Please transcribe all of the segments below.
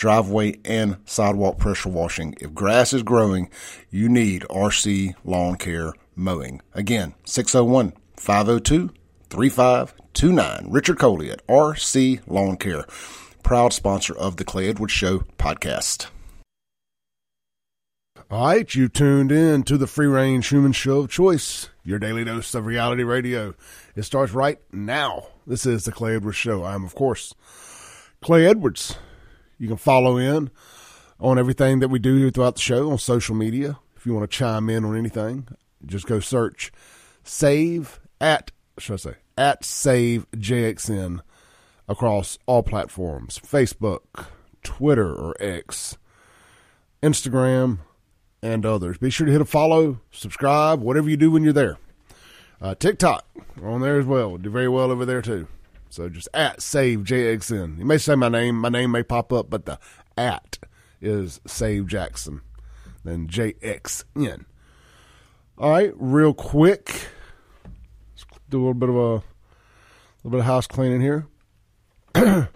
driveway and sidewalk pressure washing. If grass is growing, you need RC Lawn Care Mowing. Again, 601 502 3529. Richard Coley at RC Lawn Care, proud sponsor of the Clay Edwards Show podcast. All right, you tuned in to the Free Range Human Show of Choice, your daily dose of reality radio. It starts right now. This is the Clay Edwards Show. I am, of course, Clay Edwards. You can follow in on everything that we do here throughout the show on social media. If you want to chime in on anything, just go search save at, should I say, at save JXN across all platforms Facebook, Twitter or X, Instagram, and others. Be sure to hit a follow, subscribe, whatever you do when you're there. Uh, TikTok on there as well. Do very well over there too. So just at save JXN. You may say my name. My name may pop up, but the at is save Jackson. Then JXN. All right, real quick. Let's do a little bit of a, little bit of house cleaning here. you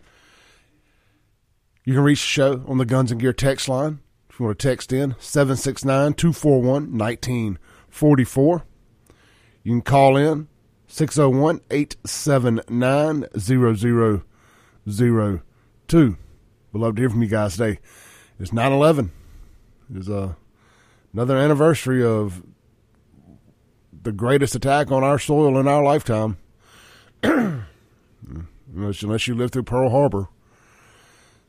can reach the show on the Guns and Gear text line. If you want to text in, 769 241 1944. You can call in 601 879 0002. We'd love to hear from you guys today. It's 9 11. It's uh, another anniversary of the greatest attack on our soil in our lifetime. unless, unless you lived through Pearl Harbor.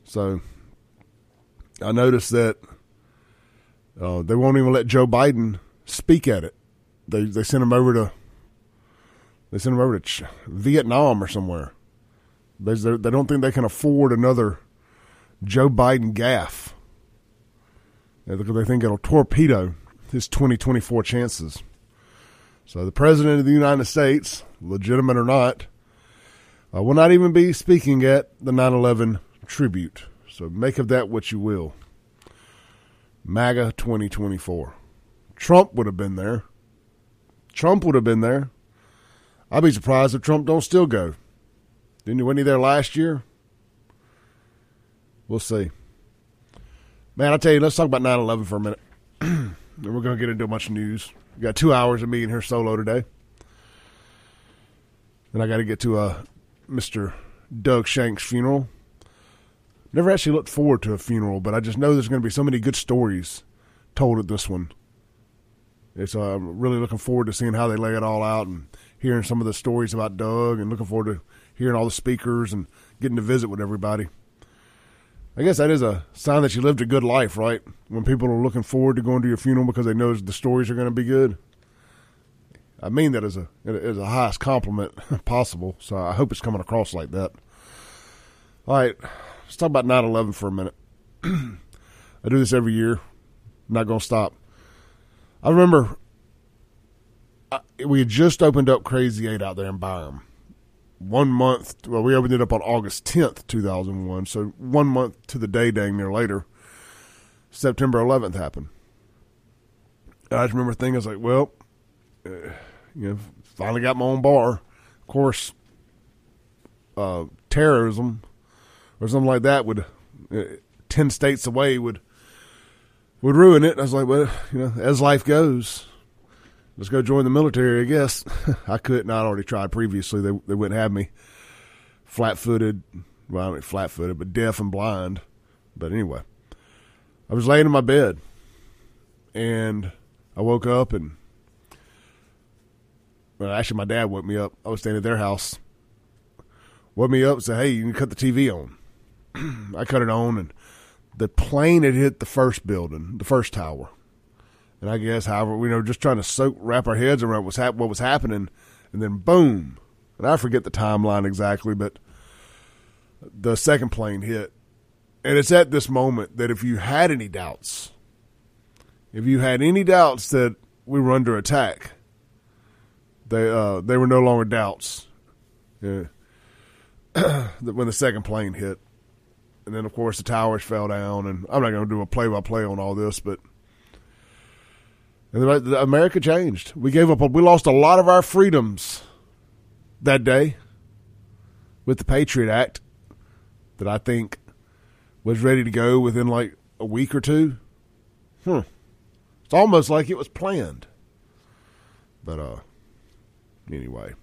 So I noticed that uh, they won't even let Joe Biden speak at it. They they sent him over to they sent him over to Ch- Vietnam or somewhere. They they don't think they can afford another Joe Biden gaffe. Because they think it'll torpedo his 2024 chances. So the president of the United States, legitimate or not, uh, will not even be speaking at the 9/11 tribute. So make of that what you will. MAGA 2024. Trump would have been there. Trump would have been there. I'd be surprised if Trump don't still go. Didn't you? He there last year? We'll see. Man, I tell you, let's talk about 9-11 for a minute. we're going to get into a bunch of news. We got two hours of me in here solo today. Then I got to get to uh, Mr. Doug Shanks' funeral. Never actually looked forward to a funeral, but I just know there's going to be so many good stories told at this one. It's uh, really looking forward to seeing how they lay it all out and hearing some of the stories about Doug and looking forward to hearing all the speakers and getting to visit with everybody. I guess that is a sign that you lived a good life, right? When people are looking forward to going to your funeral because they know the stories are going to be good. I mean that as a as a highest compliment possible. So I hope it's coming across like that. All right, let's talk about 9/11 for a minute. I do this every year. I'm not going to stop. I remember I, we had just opened up Crazy Eight out there in Byram. One month, well, we opened it up on August 10th, 2001. So one month to the day, dang near later, September 11th happened. I just remember thinking, I was like, well, uh, you know, finally got my own bar. Of course, uh, terrorism or something like that would, uh, 10 states away would would ruin it. I was like, well, you know, as life goes, let's go join the military. I guess I couldn't. I'd already tried previously. They they wouldn't have me. Flat footed, well, I mean flat footed, but deaf and blind. But anyway, I was laying in my bed, and I woke up and. Well, actually, my dad woke me up. I was staying at their house. Woke me up and said, "Hey, you can cut the TV on." I cut it on, and the plane had hit the first building, the first tower. And I guess, however, we were just trying to soak, wrap our heads around what's hap- what was happening, and then boom. And I forget the timeline exactly, but the second plane hit, And it's at this moment that if you had any doubts, if you had any doubts that we were under attack, they uh, they were no longer doubts. Yeah. when the second plane hit, and then of course the towers fell down, and I'm not going to do a play by play on all this, but and America changed. We gave up. We lost a lot of our freedoms that day with the Patriot Act that I think was ready to go within like a week or two. Hmm. It's almost like it was planned. But uh anyway.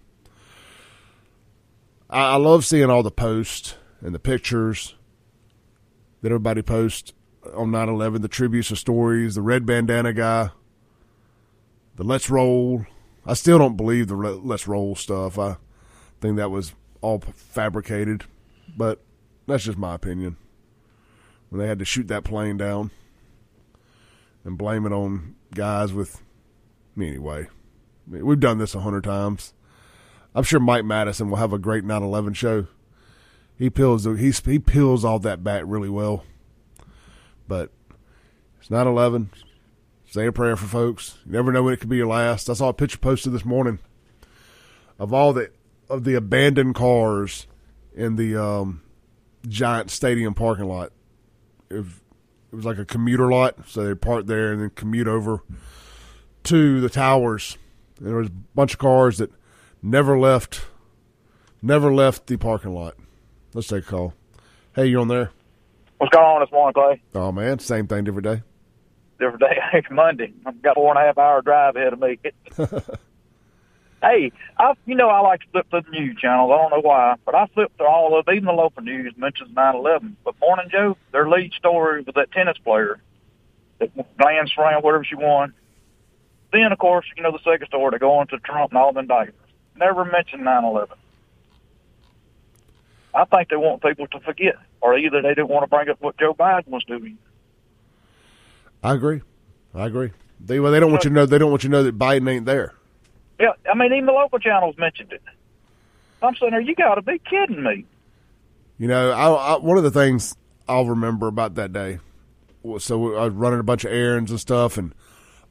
I, I love seeing all the posts and the pictures that everybody posts on 9-11, the tributes, the stories, the red bandana guy, the let's roll. I still don't believe the let's roll stuff. I think that was all fabricated, but that's just my opinion. When they had to shoot that plane down and blame it on guys with me anyway, we've done this a hundred times. I'm sure Mike Madison will have a great 9/11 show. He peels he he peels all that back really well. But it's 9/11. Say a prayer for folks. You never know when it could be your last. I saw a picture posted this morning of all the of the abandoned cars in the um, giant stadium parking lot. It was, it was like a commuter lot, so they park there and then commute over to the towers. And there was a bunch of cars that never left, never left the parking lot. Let's take a call. Hey, you on there? What's going on this morning, Clay? Oh man, same thing, different day. Different day. It's Monday. I've got a four and a half hour drive ahead of me. hey, I you know I like to flip through the news channels. I don't know why, but I flip through all of even the local news mentions 9/11. But Morning Joe, their lead story was that tennis player that Grand Slam, whatever she won. Then of course, you know the second story they go on to Trump and all them diapers. Never mentioned 9/11. I think they want people to forget, or either they don't want to bring up what Joe Biden was doing. I agree. I agree. They well, they don't want you to know. They don't want you to know that Biden ain't there. Yeah, I mean, even the local channels mentioned it. I'm saying, are you got to be kidding me. You know, I, I, one of the things I'll remember about that day was so I was uh, running a bunch of errands and stuff, and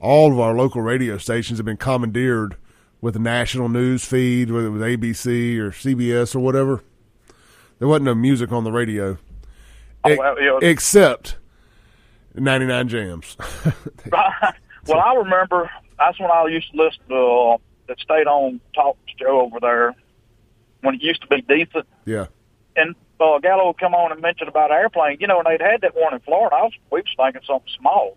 all of our local radio stations have been commandeered with a national news feed, whether it was ABC or CBS or whatever. There wasn't no music on the radio, oh, well, know, except 99 Jams. well, I remember that's when I used to listen to uh, that stayed on talk show over there when it used to be decent. Yeah. And uh, Gallo would come on and mention about airplane, you know, and they'd had that one in Florida. I was, we was thinking something small.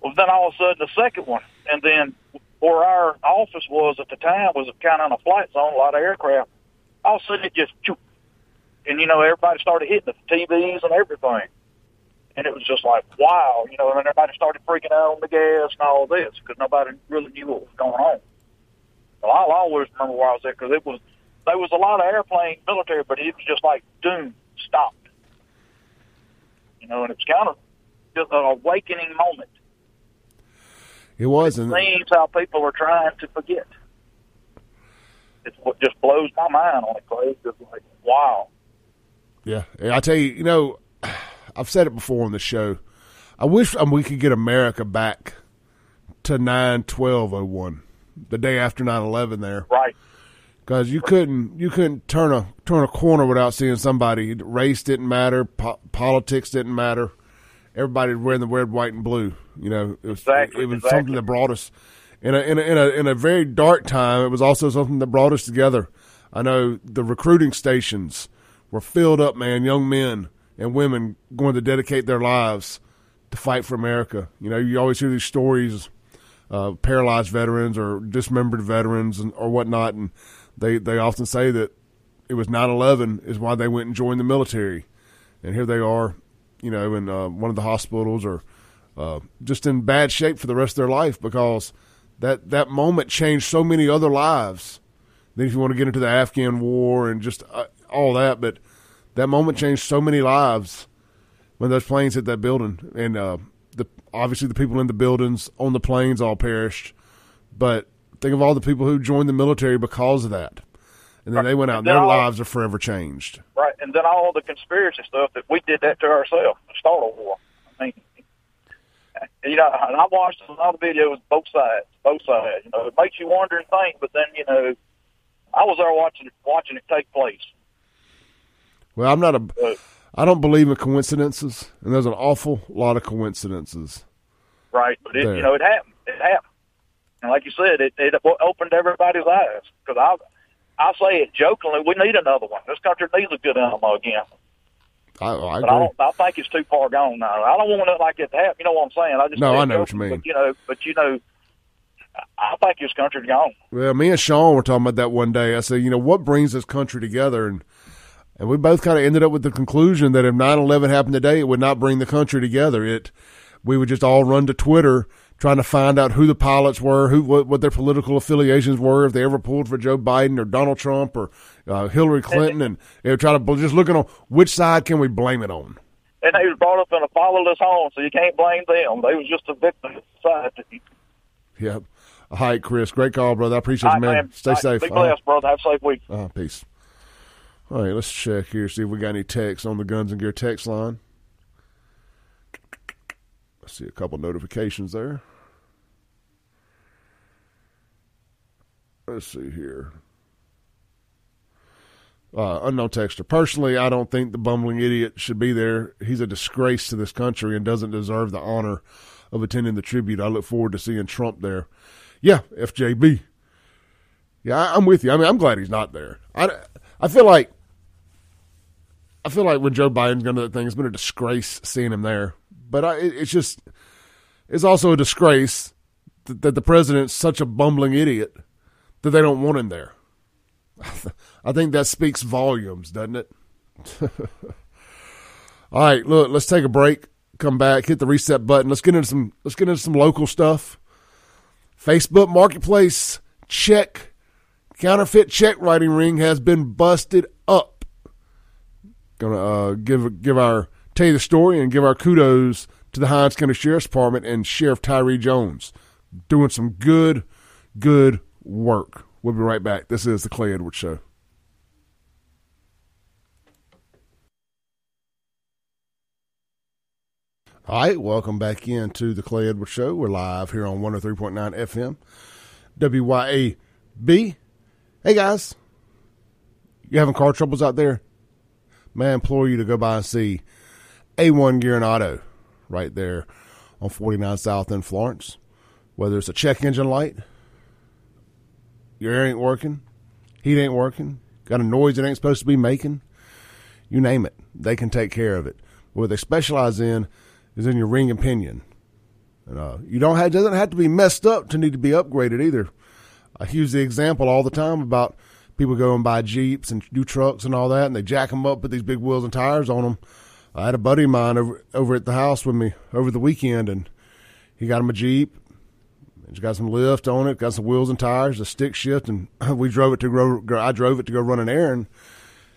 Well, then all of a sudden the second one, and then where our office was at the time was kind of in a flight zone, a lot of aircraft. All of a sudden it just, choo, and you know, everybody started hitting the TVs and everything. And it was just like, wow, you know, and everybody started freaking out on the gas and all this because nobody really knew what was going on. Well, I'll always remember where I was at because it was, there was a lot of airplane military, but it was just like, doom, stopped. You know, and it's kind of just an awakening moment. It was. It seems how people are trying to forget. It's what just blows my mind on it, Clay. It's just like, wow. Yeah. I tell you, you know, I've said it before on the show. I wish um, we could get America back to 9 12 01, the day after 9 11 there. Right. Because you couldn't you couldn't turn a turn a corner without seeing somebody. Race didn't matter, po- politics didn't matter. Everybody was wearing the red, white, and blue. You know, it was exactly, it was exactly. something that brought us in a, in a in a in a very dark time. It was also something that brought us together. I know the recruiting stations were filled up, man. Young men and women going to dedicate their lives to fight for America. You know, you always hear these stories, uh, paralyzed veterans or dismembered veterans and, or whatnot, and they they often say that it was 9/11 is why they went and joined the military, and here they are, you know, in uh, one of the hospitals or uh, just in bad shape for the rest of their life because that that moment changed so many other lives. Then, if you want to get into the Afghan war and just uh, all that, but that moment changed so many lives when those planes hit that building, and uh, the obviously the people in the buildings on the planes all perished. But think of all the people who joined the military because of that, and then they went out and Then their all- lives are forever changed. right? And then all the conspiracy stuff that we did that to ourselves start a war. I mean, you know, and I watched a lot of videos, both sides, both sides. You know, it makes you wonder and think, but then you know, I was there watching it, watching it take place. Well, I'm not a. But, I don't believe in coincidences, and there's an awful lot of coincidences. right, but it, There. you know, it happened. It happened, and like you said, it, it opened everybody's eyes. Because I, I say it jokingly, we need another one. This country needs a good animal again. I, I But I don't. I think it's too far gone now. I don't want it like it to happen. You know what I'm saying? I just No, I know what you mean. But, you know, but you know, I think this country's gone. Well, me and Sean were talking about that one day. I said, you know, what brings this country together? And and we both kind of ended up with the conclusion that if 9-11 happened today, it would not bring the country together. It we would just all run to Twitter trying to find out who the pilots were, who what, what their political affiliations were, if they ever pulled for Joe Biden or Donald Trump or uh, Hillary Clinton, and they were trying to just looking on which side can we blame it on. And they was brought up in a fatherless home, so you can't blame them. They was just a victim of society. Yep. All right, Chris. Great call, brother. I appreciate you, right, man. man. Stay right, safe. Be Uh-huh. brother. Have a safe week. Uh, peace. All right, let's check here, see if we got any texts on the Guns and Gear text line. I see a couple notifications there. Let's see here. Uh, unknown texter. Personally, I don't think the bumbling idiot should be there. He's a disgrace to this country and doesn't deserve the honor of attending the tribute. I look forward to seeing Trump there. Yeah, FJB. Yeah, I'm with you. I mean, I'm glad he's not there. I, I feel like I feel like when Joe Biden's going to that thing, it's been a disgrace seeing him there. But I, it, it's just it's also a disgrace that, that the president's such a bumbling idiot that they don't want him there. I think that speaks volumes, doesn't it? All right, look, let's take a break. Come back, hit the reset button. Let's get into some. Let's get into some local stuff. Facebook Marketplace check counterfeit check writing ring has been busted up. Gonna uh, give give our tell you the story and give our kudos to the Hinds County Sheriff's Department and Sheriff Tyree Jones, doing some good, good work. We'll be right back. This is the Clay Edwards Show. All right, welcome back into the Clay Edwards Show. We're live here on 103.9 FM, WYAB. Hey guys, you having car troubles out there? May I implore you to go by and see A1 Gear and Auto right there on 49 South in Florence. Whether it's a check engine light, your air ain't working, heat ain't working, got a noise it ain't supposed to be making, you name it, they can take care of it. What they specialize in is in your ring and pinion. And, uh, you don't have, doesn't have to be messed up to need to be upgraded either. I use the example all the time about people go and buy Jeeps and do trucks and all that, and they jack them up, put these big wheels and tires on them. I had a buddy of mine over over at the house with me over the weekend, and he got him a Jeep. It's got some lift on it, got some wheels and tires, a stick shift, and we drove it to go. I drove it to go run an errand.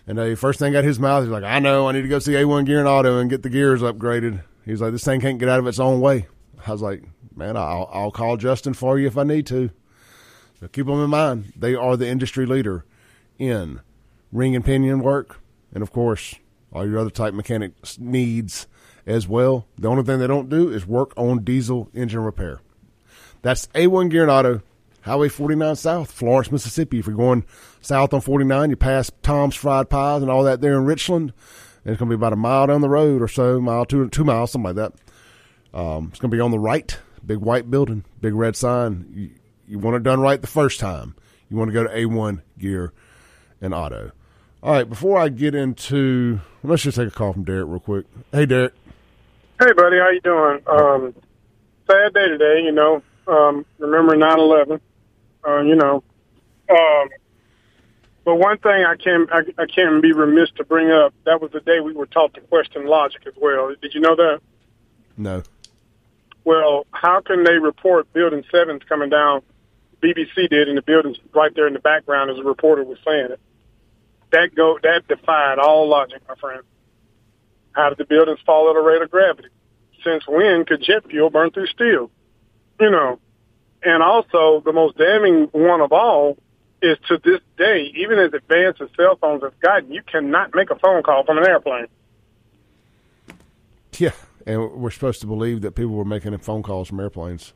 And the first thing out his mouth, he's like, "I know, I need to go see A1 Gear and Auto and get the gears upgraded." He's like, "This thing can't get out of its own way." I was like, "Man, I'll, I'll call Justin for you if I need to." So keep them in mind. They are the industry leader in ring and pinion work, and of course, all your other type mechanic needs as well. The only thing they don't do is work on diesel engine repair. That's A1 Gear and Auto, Highway 49 South, Florence, Mississippi. If you're going south on 49, you pass Tom's Fried Pies and all that there in Richland. And it's going to be about a mile down the road or so, mile, two, two miles, something like that. Um, it's going to be on the right, big white building, big red sign. You, you want it done right the first time. You want to go to A1 Gear and Auto. All right, before I get into, let's just take a call from Derek real quick. Hey, Derek. Hey, buddy, how you doing? Um, sad day today, you know. Um, remember 9/11, uh, you know. Um, but one thing I can I, I can't be remiss to bring up. That was the day we were taught to question logic as well. Did you know that? No. Well, how can they report Building sevens coming down? BBC did, and the building's right there in the background, as a reporter was saying it. That go that defied all logic, my friend. How did the buildings fall at a rate of gravity? Since when could jet fuel burn through steel? You know, and also the most damning one of all is to this day, even as advanced as cell phones have gotten, you cannot make a phone call from an airplane. Yeah, and we're supposed to believe that people were making phone calls from airplanes.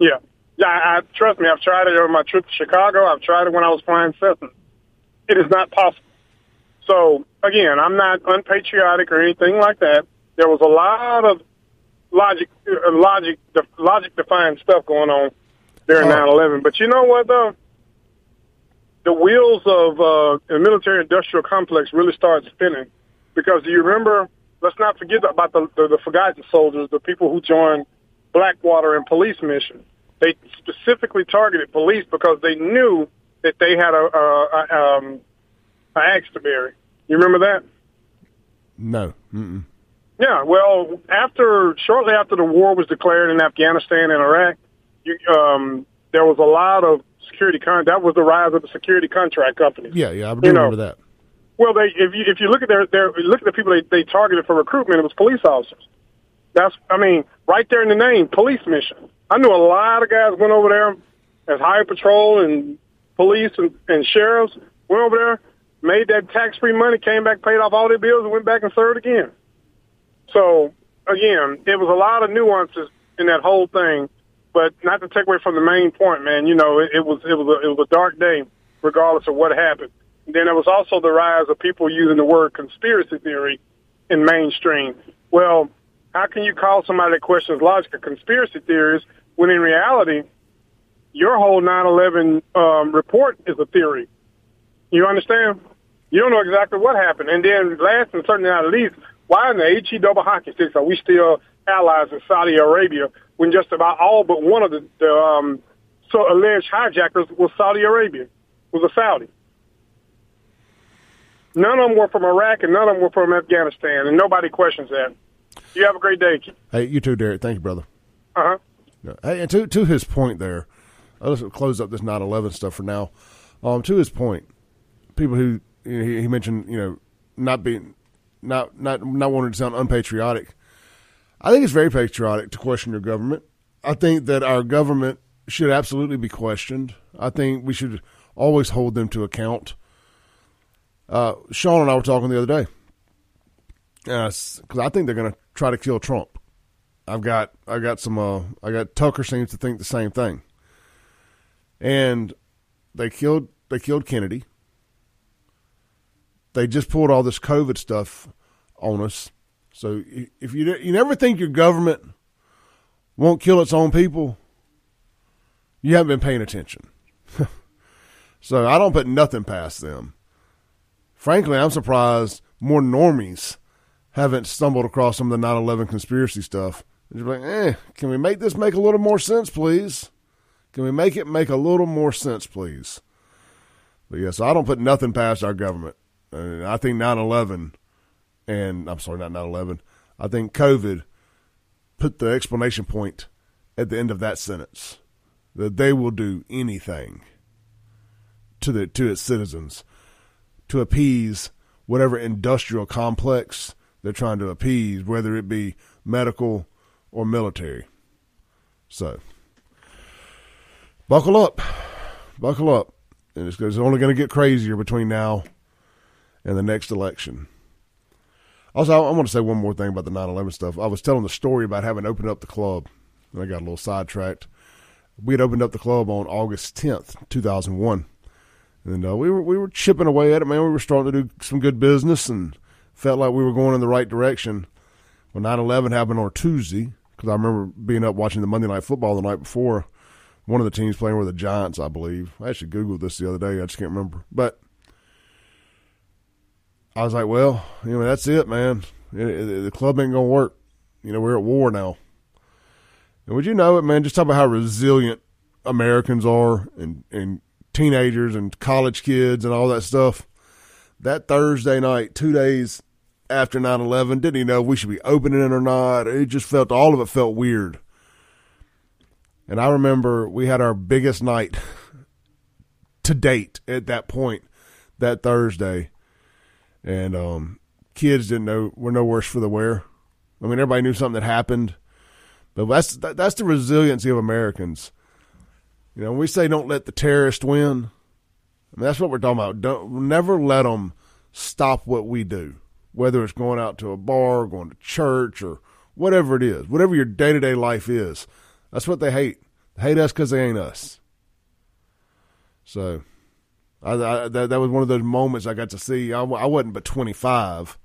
Yeah. Yeah, I, I trust me. I've tried it on my trip to Chicago. I've tried it when I was flying Cessna. It is not possible. So again, I'm not unpatriotic or anything like that. There was a lot of logic, uh, logic, logic defined stuff going on during Oh. 9/11. But you know what though? The wheels of uh, the military industrial complex really started spinning because do you remember? Let's not forget about the, the the forgotten soldiers, the people who joined Blackwater and police mission. They specifically targeted police because they knew that they had a, a, a um, an axe to bury. You remember that? No. Mm-mm. Yeah. Well, after shortly after the war was declared in Afghanistan and Iraq, you, um, there was a lot of security con. That was the rise of the security contract companies. Yeah, yeah, I do You know, remember that. Well, they if you if you look at their their look at the people they, they targeted for recruitment, it was police officers. That's I mean, right there in the name, police mission. I knew a lot of guys went over there as highway patrol and police and, and sheriffs went over there, made that tax free money, came back, paid off all their bills, and went back and served again. So again, it was a lot of nuances in that whole thing, but not to take away from the main point, man. You know, it, it was it was a, it was a dark day, regardless of what happened. And then there was also the rise of people using the word conspiracy theory in mainstream. Well, how can you call somebody that questions logic a conspiracy theorist when in reality, your whole 9/11 um, report is a theory? You understand? You don't know exactly what happened. And then last and certainly not least, why in the HE double hockey sticks are we still allies with Saudi Arabia when just about all but one of the, the um, so alleged hijackers was Saudi Arabia, was a Saudi. None of them were from Iraq and none of them were from Afghanistan, and nobody questions that. You have a great day. Hey, you too, Derek. Thank you, brother. Uh huh. Hey, and to to his point there, let's close up this 9/11 stuff for now. Um, to his point, people who you know, he, he mentioned, you know, not being not not not wanting to sound unpatriotic. I think it's very patriotic to question your government. I think that our government should absolutely be questioned. I think we should always hold them to account. Uh, Sean and I were talking the other day because I think they're going to try to kill Trump. I've got I got some uh I got Tucker seems to think the same thing. And they killed they killed Kennedy. They just pulled all this COVID stuff on us. So if you you never think your government won't kill its own people, you haven't been paying attention. so I don't put nothing past them. Frankly, I'm surprised more normies haven't stumbled across some of the 9/11 conspiracy stuff. And You're like, eh, can we make this make a little more sense, please? Can we make it make a little more sense, please? But yes, I don't put nothing past our government. Uh, I think 9/11, and I'm sorry, not 9/11. I think COVID put the explanation point at the end of that sentence that they will do anything to the to its citizens to appease whatever industrial complex they're trying to appease, whether it be medical or military. So, buckle up, buckle up, and it's, it's only going to get crazier between now and the next election. Also, I, want to say one more thing about the 9/11 stuff. I was telling the story about having opened up the club, and I got a little sidetracked. We had opened up the club on August 10th, 2001. And uh, we were we were chipping away at it, man. We were starting to do some good business and felt like we were going in the right direction. When 9/11 happened on Tuesday, because I remember being up watching the Monday Night Football the night before. One of the teams playing were the Giants, I believe. I actually googled this the other day. I just can't remember, but I was like, well, you know, that's it, man. The club ain't gonna work. You know, we're at war now. And would you know it, man? Just talk about how resilient Americans are, and and teenagers and college kids and all that stuff. That Thursday night, two days after 9 11, didn't even know if we should be opening it or not. It just felt, all of it felt weird. And I remember we had our biggest night to date at that point that Thursday. And um, kids didn't know, were no worse for the wear. I mean, everybody knew something that happened. But that's, that's the resiliency of Americans. You know, when we say don't let the terrorist win, I mean, that's what we're talking about. Don't never let them stop what we do, whether it's going out to a bar, going to church, or whatever it is, whatever your day to day life is. That's what they hate. They hate us because they ain't us. So, I, I, that, that was one of those moments I got to see. I, I wasn't but 25.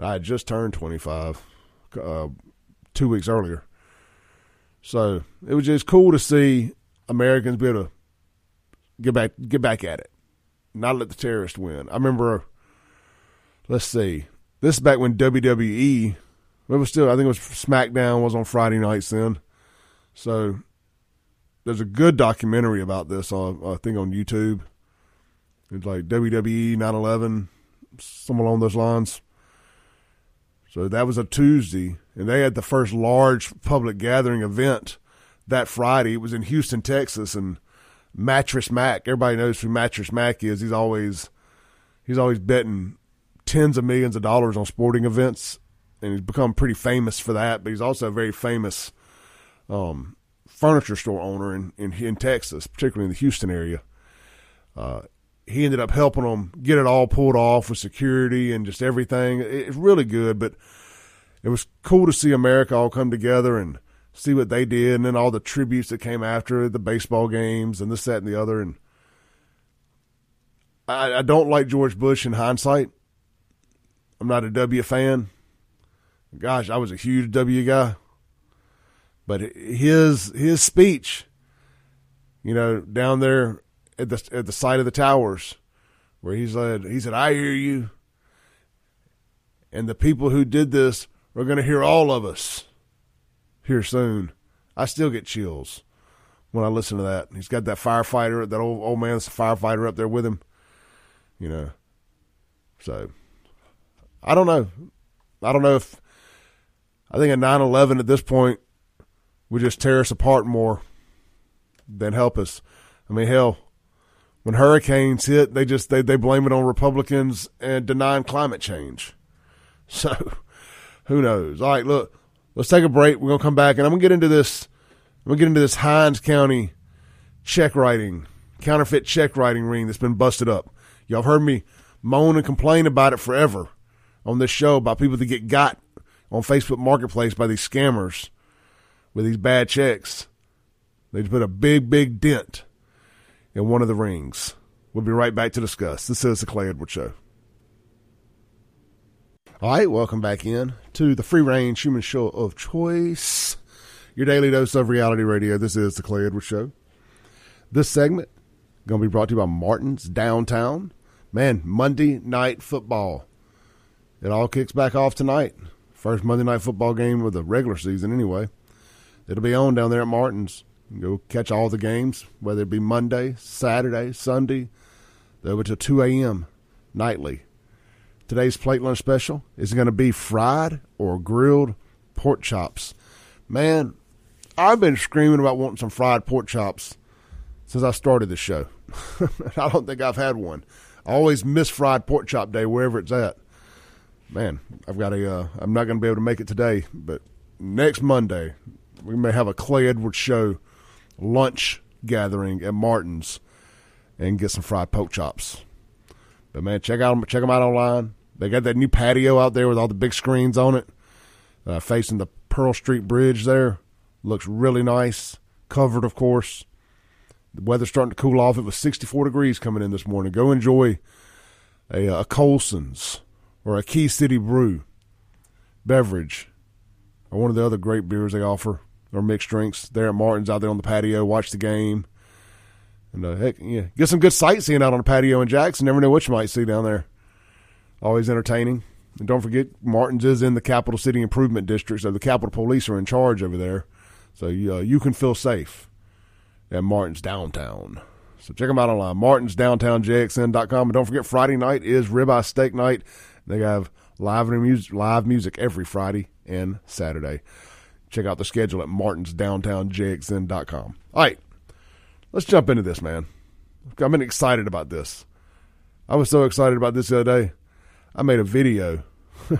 I had just turned 25 uh, two weeks earlier. So it was just cool to see Americans be able to get back get back at it, not let the terrorists win. I remember, let's see, this is back when WWE, it was still I think it was SmackDown was on Friday nights then, so there's a good documentary about this on I think on YouTube. It's like WWE 9/11, something along those lines. So that was a Tuesday, and they had the first large public gathering event that Friday. It was in Houston, Texas, and Mattress Mac. Everybody knows who Mattress Mac is. He's always he's always betting tens of millions of dollars on sporting events, and he's become pretty famous for that. But he's also a very famous um, furniture store owner in, in in Texas, particularly in the Houston area. Uh, he ended up helping them get it all pulled off with security and just everything. It's really good, but it was cool to see America all come together and see what they did, and then all the tributes that came after the baseball games and this, that, and the other. And I, I don't like George Bush in hindsight. I'm not a W fan. Gosh, I was a huge W guy, but his his speech, you know, down there at the at the site of the towers, where he said he said, "I hear you," and the people who did this are going to hear all of us here soon. I still get chills when I listen to that. He's got that firefighter, that old old man's firefighter up there with him. You know, so I don't know. I don't know if I think a 9/11 at this point would just tear us apart more than help us. I mean, hell, when hurricanes hit, they just they, they blame it on Republicans and denying climate change. So who knows? All right, look, let's take a break. We're gonna come back and I'm gonna get into this I'm gonna get into this Hinds County check writing, counterfeit check writing ring that's been busted up. Y'all have heard me moan and complain about it forever on this show about people that get got on Facebook Marketplace by these scammers with these bad checks. They put a big, big dent in one of the rings. We'll be right back to discuss. This is the Clay Edwards Show. All right, welcome back in to the free range human show of choice, your daily dose of reality radio. This is the Clay Edwards Show. This segment going to be brought to you by Martin's Downtown. Man, Monday night football. It all kicks back off tonight. First Monday night football game of the regular season, anyway. It'll be on down there at Martin's. Go catch all the games, whether it be Monday, Saturday, Sunday. Over to 2 a.m. nightly. Today's plate lunch special is going to be fried or grilled pork chops. Man, I've been screaming about wanting some fried pork chops since I started the show. I don't think I've had one. I always miss fried pork chop day wherever it's at. Man, I've got a. Uh, I'm not going to be able to make it today, but next Monday we may have a Clay Edwards show lunch gathering at Martin's and get some fried pork chops. But man, check out check them out online. They got that new patio out there with all the big screens on it, uh, facing the Pearl Street Bridge. There looks really nice. Covered, of course. The weather's starting to cool off. It was 64 degrees coming in this morning. Go enjoy a, a Colson's or a Key City Brew beverage or one of the other great beers they offer or mixed drinks there at Martin's out there on the patio. Watch the game. And uh, heck, yeah, get some good sightseeing out on the patio in Jackson. Never know what you might see down there. Always entertaining. And don't forget, Martin's is in the Capital City Improvement District, so the Capitol Police are in charge over there. So uh, you can feel safe at Martin's downtown. So check them out online, martinsdowntownjxn.com. And don't forget, Friday night is ribeye steak night. They have live music, live music every Friday and Saturday. Check out the schedule at martinsdowntownjxn.com. All right, let's jump into this, man. I've been excited about this. I was so excited about this the other day. I made a video.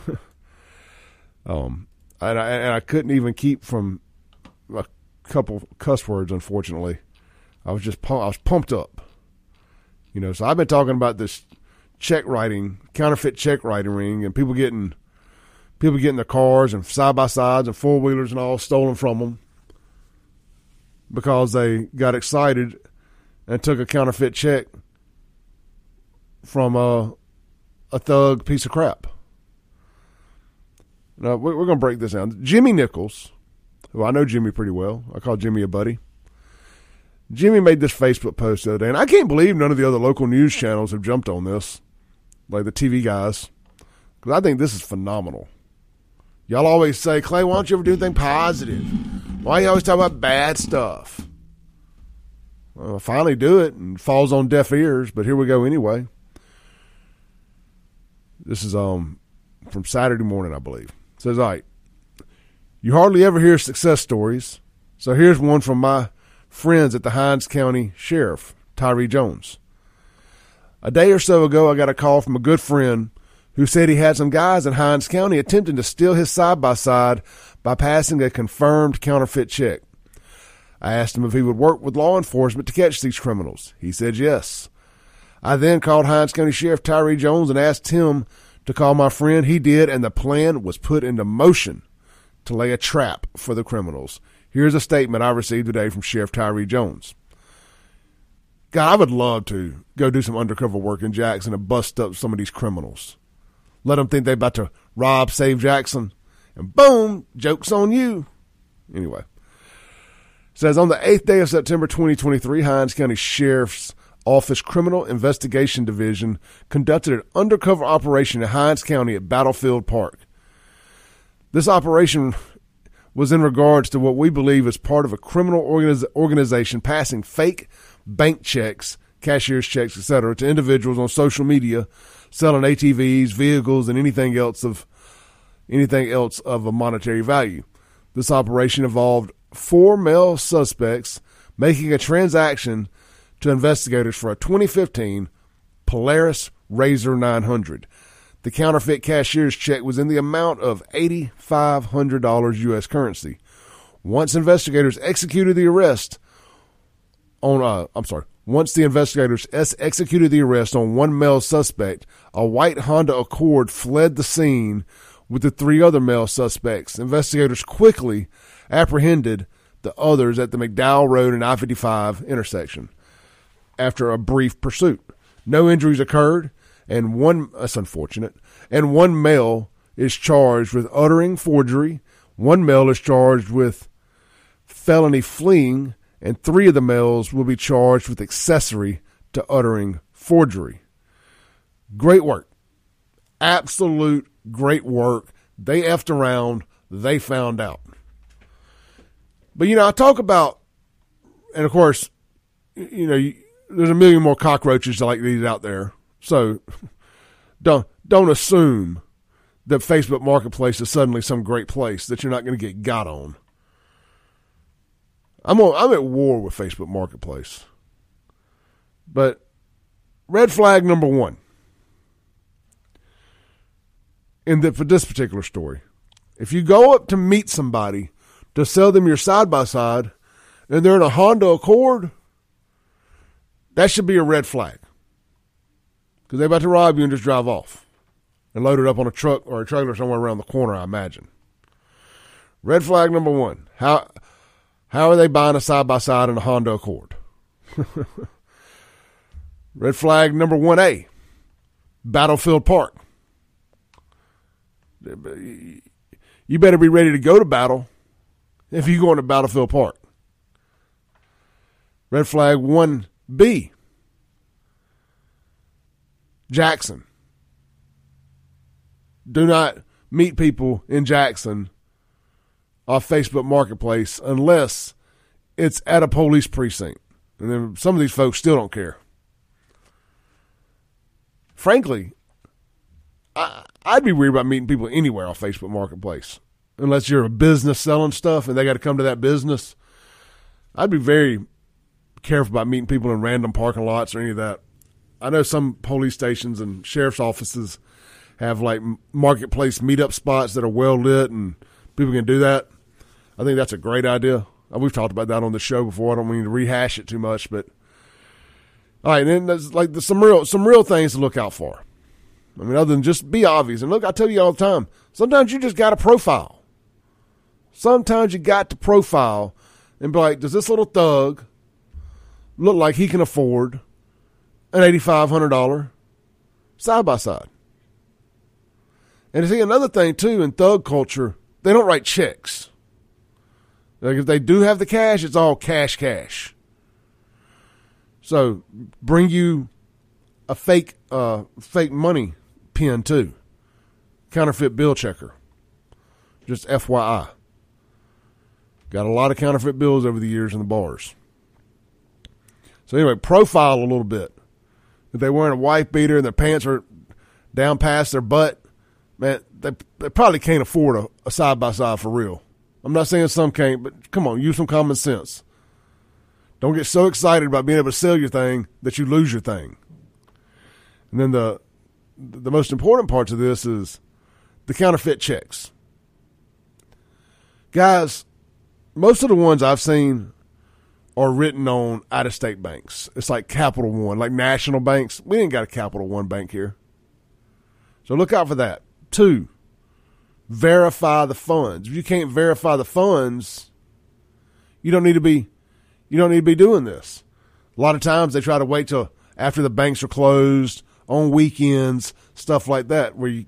um, and I, and I couldn't even keep from a couple cuss words. Unfortunately, I was just I was pumped up. You know, so I've been talking about this check writing, counterfeit check writing ring, and people getting people getting their cars and side by sides and four wheelers and all stolen from them because they got excited and took a counterfeit check from a a thug piece of crap. Now we're, going to break this down. Jimmy Nichols, who I know Jimmy pretty well, I call Jimmy a buddy. Jimmy made this Facebook post the other day, and I can't believe none of the other local news channels have jumped on this, like the TV guys, because I think this is phenomenal. Y'all always say, Clay, why don't you ever do anything positive? Why you always talk about bad stuff? Well, I finally do it and falls on deaf ears, but here we go anyway. This is um from Saturday morning, I believe. It says, all right, you hardly ever hear success stories. So here's one from my friends at the Hinds County Sheriff, Tyree Jones. A day or so ago, I got a call from a good friend who said he had some guys in Hinds County attempting to steal his side by side by passing a confirmed counterfeit check. I asked him if he would work with law enforcement to catch these criminals. He said yes. I then called Hinds County Sheriff Tyree Jones and asked him to call my friend. He did, and the plan was put into motion to lay a trap for the criminals. Here's a statement I received today from Sheriff Tyree Jones. God, I would love to go do some undercover work in Jackson and bust up some of these criminals. Let them think they're about to rob, save Jackson, and boom, joke's on you. Anyway, says on the eighth day of September 2023, Hinds County Sheriff's Office Criminal Investigation Division conducted an undercover operation in Hinds County at Battlefield Park. This operation was in regards to what we believe is part of a criminal organiz- organization passing fake bank checks, cashier's checks, etc., to individuals on social media selling ATVs, vehicles, and anything else of anything else of a monetary value. This operation involved four male suspects making a transaction to investigators for a 2015 Polaris Razor 900. The counterfeit cashier's check was in the amount of $8,500 U.S. currency. Once investigators executed the arrest on, uh, I'm sorry, once the investigators executed the arrest on one male suspect, a white Honda Accord fled the scene with the three other male suspects. Investigators quickly apprehended the others at the McDowell Road and I 55 intersection after a brief pursuit. No injuries occurred and one that's unfortunate, and one male is charged with uttering forgery. One male is charged with felony fleeing, and three of the males will be charged with accessory to uttering forgery. Great work. Absolute great work. They effed around. They found out. But, you know, I talk about, and of course, you know, there's a million more cockroaches like these out there so don't don't assume that Facebook Marketplace is suddenly some great place that you're not going to get got on. I'm on, I'm at war with Facebook Marketplace. But red flag number 1 in the, for this particular story. If you go up to meet somebody to sell them your side by side and they're in a Honda Accord, that should be a red flag because they're about to rob you and just drive off and load it up on a truck or a trailer somewhere around the corner, I imagine. Red flag number one. How how are they buying a side by side in a Honda Accord? Red flag number one A. Battlefield Park. You better be ready to go to battle if you go into Battlefield Park. Red flag one B. Jackson. Do not meet people in Jackson off Facebook Marketplace unless it's at a police precinct. And then some of these folks still don't care. Frankly, I, would be weird about meeting people anywhere off Facebook Marketplace. Unless you're a business selling stuff and they got to come to that business. I'd be very careful about meeting people in random parking lots or any of that. I know some police stations and sheriff's offices have like marketplace meetup spots that are well lit and people can do that. I think that's a great idea. Uh, we've talked about that on the show before. I don't mean to rehash it too much, but All right, and then there's like there's some real some real things to look out for. I mean, other than just be obvious. And look, I tell you all the time. Sometimes you just got to profile. Sometimes you got to profile and be like, does this little thug look like he can afford an eighty-five hundred dollar side by side? And see another thing too in thug culture, they don't write checks. Like if they do have the cash, it's all cash, cash. So bring you a fake, uh, fake money pin too, counterfeit bill checker. Just FYI. Got a lot of counterfeit bills over the years in the bars. So anyway, profile a little bit. If they're wearing a wife beater and their pants are down past their butt, man, they, they probably can't afford a side by side for real. I'm not saying some can't, but come on, use some common sense. Don't get so excited about being able to sell your thing that you lose your thing. And then the the most important parts of this is the counterfeit checks. Guys, most of the ones I've seen are written on out of state banks. It's like Capital One, like national banks. We ain't got a Capital One bank here. So look out for that. Two, verify the funds. If you can't verify the funds, you don't need to be you don't need to be doing this. A lot of times they try to wait till after the banks are closed on weekends, stuff like that, where you,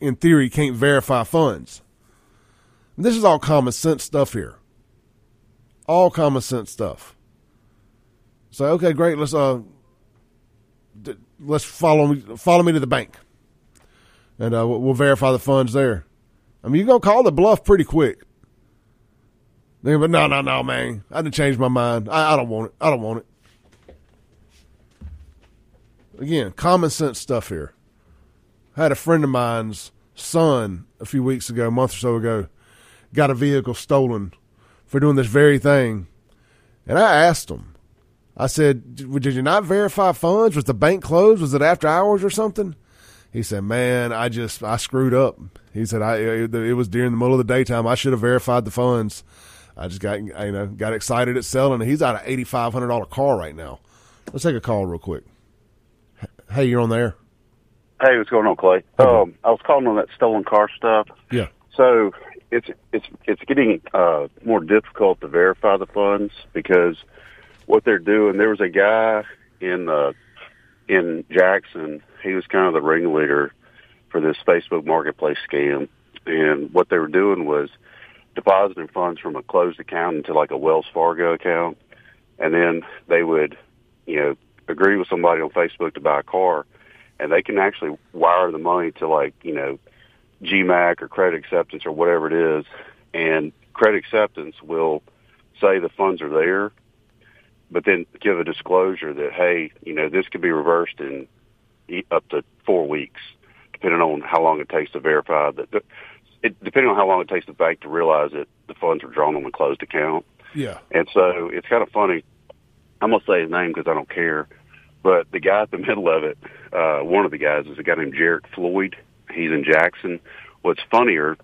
in theory, can't verify funds. And this is all common sense stuff here. All common sense stuff. So okay, great. Let's uh, let's follow me follow me to the bank, and uh, we'll verify the funds there. I mean, you're gonna call the bluff pretty quick. But no, no, no, man. I didn't change my mind. I, I don't want it. I don't want it. Again, common sense stuff here. I had a friend of mine's son a few weeks ago, a month or so ago, got a vehicle stolen for doing this very thing. And I asked him, I said, Did you not verify funds? Was the bank closed? Was it after hours or something? He said, "Man, I just I screwed up." He said, "I it, it was during the middle of the daytime. I should have verified the funds. I just got you know got excited at selling. He's out an eighty five hundred dollar car right now. Let's take a call real quick. Hey, you're on there. Hey, what's going on, Clay? Um, I was calling on that stolen car stuff. Yeah. So it's it's it's getting uh, more difficult to verify the funds because what they're doing. There was a guy in uh, in Jackson. He was kind of the ringleader for this Facebook Marketplace scam, and what they were doing was depositing funds from a closed account into like a Wells Fargo account, and then they would, you know, agree with somebody on Facebook to buy a car, and they can actually wire the money to like you know GMAC or credit acceptance or whatever it is, and credit acceptance will say the funds are there, but then give a disclosure that hey, you know, this could be reversed in up to four weeks, depending on how long it takes to verify that. It, depending on how long it takes the bank to realize that the funds are drawn on the closed account. Yeah. And so it's kind of funny. I'm gonna say his name because I don't care. But the guy at the middle of it, uh, one of the guys is a guy named Jarek Floyd. He's in Jackson. What's funnier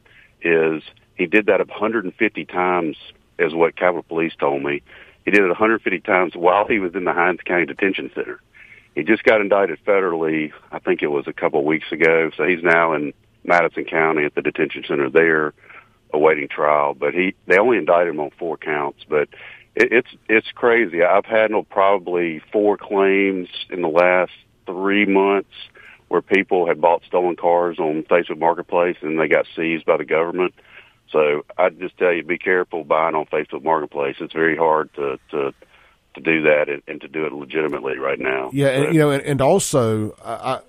is he did that 150 times, is what Capitol Police told me. He did it 150 times while he was in the Hinds County Detention Center. He just got indicted federally. I think it was a couple of weeks ago. So he's now in Madison County at the detention center there, awaiting trial. But he they only indicted him on four counts. But it, it's it's crazy. I've had probably four claims in the last three months where people had bought stolen cars on Facebook Marketplace and they got seized by the government. So I just tell you, be careful buying on Facebook Marketplace. It's very hard to to to do that and, and to do it legitimately right now. Yeah, and, you know, and, and also I.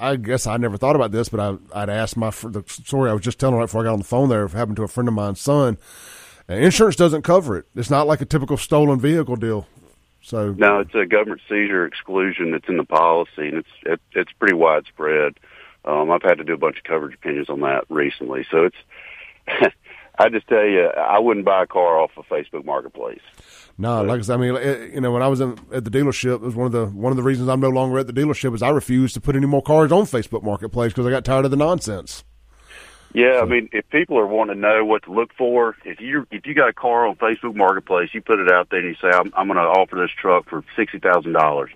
I guess I never thought about this, but I, I'd asked my the story I was just telling right before I got on the phone there happened to a friend of mine's son. Insurance doesn't cover it. It's not like a typical stolen vehicle deal. So no, it's a government seizure exclusion that's in the policy, and it's it, it's pretty widespread. Um, I've had to do a bunch of coverage opinions on that recently, so it's. I just tell you, I wouldn't buy a car off of Facebook Marketplace. No, like I said, I mean, it, you know, when I was in, at the dealership, it was one of the one of the reasons I'm no longer at the dealership is I refused to put any more cars on Facebook Marketplace because I got tired of the nonsense. Yeah, I mean, if people are wanting to know what to look for, if you if you got a car on Facebook Marketplace, you put it out there and you say, "I'm, I'm going to offer this truck for sixty thousand dollars."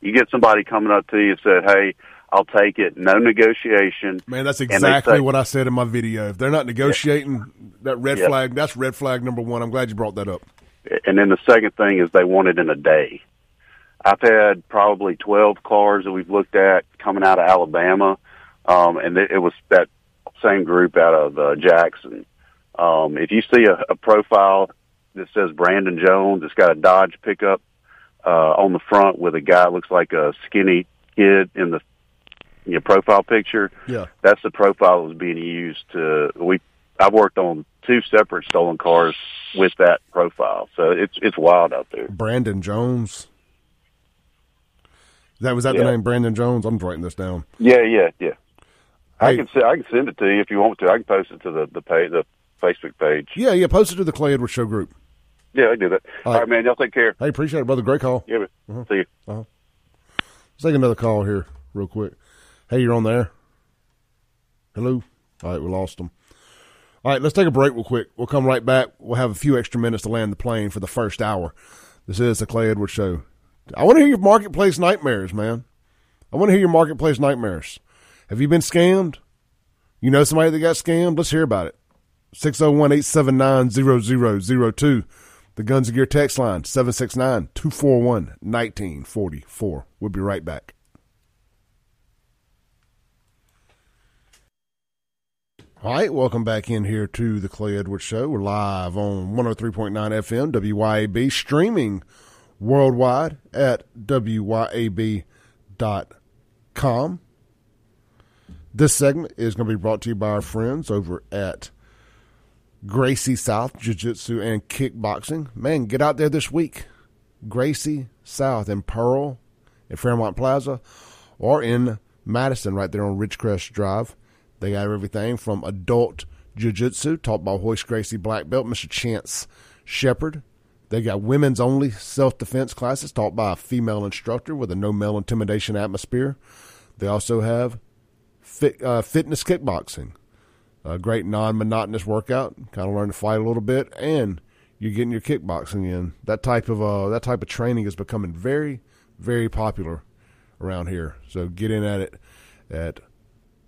You get somebody coming up to you and said, "Hey, I'll take it. No negotiation." Man, that's exactly say- what I said in my video. If they're not negotiating, that red Yeah. flag, that's red flag number one. I'm glad you brought that up. And then the second thing is they want it in a day. I've had probably 12 cars that we've looked at coming out of Alabama, um, and it, was that same group out of uh, Jackson. Um, if you see a, a profile that says Brandon Jones, it's got a Dodge pickup uh, on the front with a guy that looks like a skinny kid in the you know, profile picture. Yeah. That's the profile that was being used to. We I've worked on two separate stolen cars with that profile, so it's it's wild out there. Brandon Jones. That was that the name, Brandon Jones. I'm writing this down. Yeah, yeah, yeah. I can I can send it to you if you want to. I can post it to the the page, the Facebook page. Yeah, yeah. Post it to the Clay Edwards Show group. Yeah, I do that. All All right. right, man. Y'all take care. Hey, appreciate it, brother. Great call. Yeah, man. Uh-huh. See you. Uh-huh. Let's take another call here, real quick. Hey, you're on there. Hello. All right, we lost them. All right, let's take a break real quick. We'll come right back. We'll have a few extra minutes to land the plane for the first hour. This is the Clay Edwards Show. I want to hear your marketplace nightmares, man. I want to hear your marketplace nightmares. Have you been scammed? You know somebody that got scammed? Let's hear about it. 601 879 0002. The Guns and Gear text line 769 241 1944. We'll be right back. All right, welcome back in here to the Clay Edwards Show. We're live on 103.9 FM, WYAB, streaming worldwide at WYAB.com. This segment is going to be brought to you by our friends over at Gracie South Jiu Jitsu and Kickboxing. Man, get out there this week. Gracie South in Pearl, in Fairmont Plaza, or in Madison, right there on Ridgecrest Drive. They got everything from adult jiu jitsu, taught by Royce Gracie Black Belt, Mr. Chance Shepard. They got women's only self defense classes taught by a female instructor with a no male intimidation atmosphere. They also have fit, uh, fitness kickboxing, a great non monotonous workout. Kind of learn to fight a little bit, and you're getting your kickboxing in. That type of uh, that type of training is becoming very, very popular around here. So get in at it at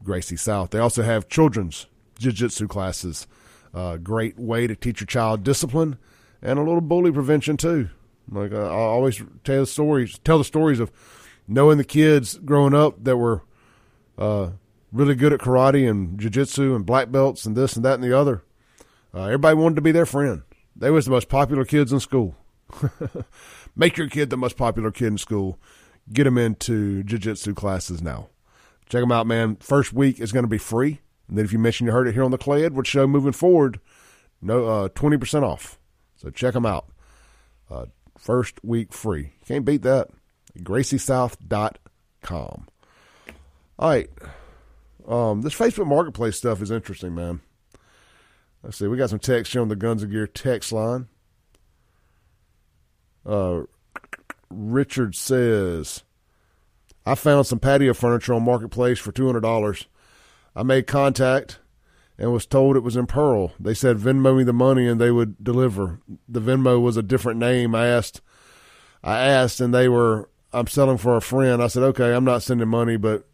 Gracie South. They also have children's jiu-jitsu classes. Uh, great way to teach your child discipline and a little bully prevention too. Like I always tell the stories, tell the stories of knowing the kids growing up that were uh, really good at karate and jiu-jitsu and black belts and this and that and the other. Uh, everybody wanted to be their friend. They was the most popular kids in school. Make your kid the most popular kid in school. Get them into jiu-jitsu classes now. Check them out, man. First week is going to be free. And then if you mention you heard it here on the Clay Edwards Show moving forward, no uh, 20% off. So check them out. Uh, first week free. Can't beat that. GracieSouth.com. All right. Um, this Facebook Marketplace stuff is interesting, man. Let's see. We got some text here on the Guns and Gear text line. Uh, Richard says, I found some patio furniture on Marketplace for $200. I made contact and was told it was in Pearl. They said Venmo me the money and they would deliver. The Venmo was a different name. I asked, I asked, and they were, I'm selling for a friend. I said, okay, I'm not sending money, but,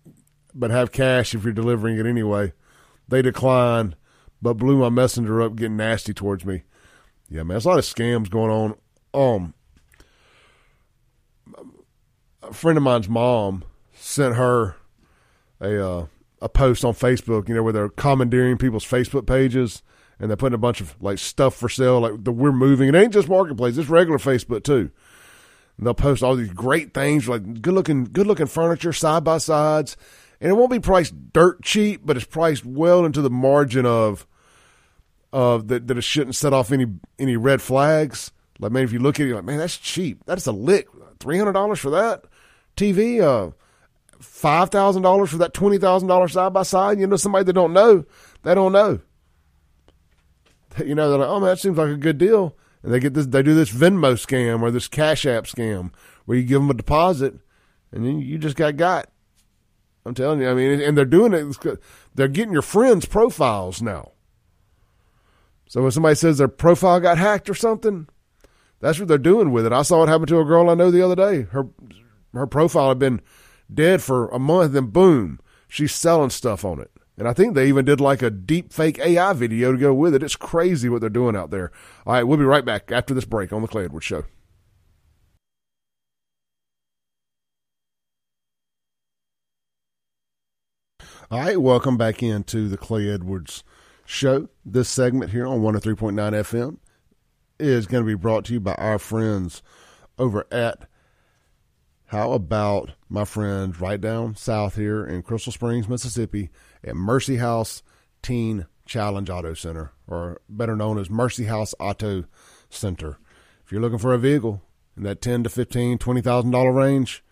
but have cash if you're delivering it anyway. They declined, but blew my messenger up, getting nasty towards me. Yeah, man, there's a lot of scams going on. Um, a friend of mine's mom sent her a uh, a post on Facebook, you know, where they're commandeering people's Facebook pages and they're putting a bunch of like stuff for sale, like the we're moving. It ain't just marketplace; it's regular Facebook too. And they'll post all these great things, like good looking, good looking furniture, side by sides, and it won't be priced dirt cheap, but it's priced well into the margin of of that that it shouldn't set off any any red flags. Like man, if you look at it, like man, that's cheap. That's a lick. Three hundred dollars for that TV. Uh, five thousand dollars for that twenty thousand dollars side by side. You know, somebody that don't know, they don't know. You know, they're like, oh man, that seems like a good deal, and they get this. They do this Venmo scam or this Cash App scam where you give them a deposit, and then you just got got. I'm telling you. I mean, and they're doing it. They're getting your friends' profiles now. So when somebody says their profile got hacked or something, that's what they're doing with it. I saw it happen to a girl I know the other day. Her her profile had been dead for a month, and boom, she's selling stuff on it. And I think they even did like a deep fake AI video to go with it. It's crazy what they're doing out there. All right, we'll be right back after this break on the Clay Edwards Show. All right, welcome back into the Clay Edwards Show. This segment here on 103.9 FM is going to be brought to you by our friends over at How About My Friends right down south here in Crystal Springs, Mississippi at Mercy House Teen Challenge Auto Center, or better known as Mercy House Auto Center. If you're looking for a vehicle in that ten to fifteen, twenty thousand dollar range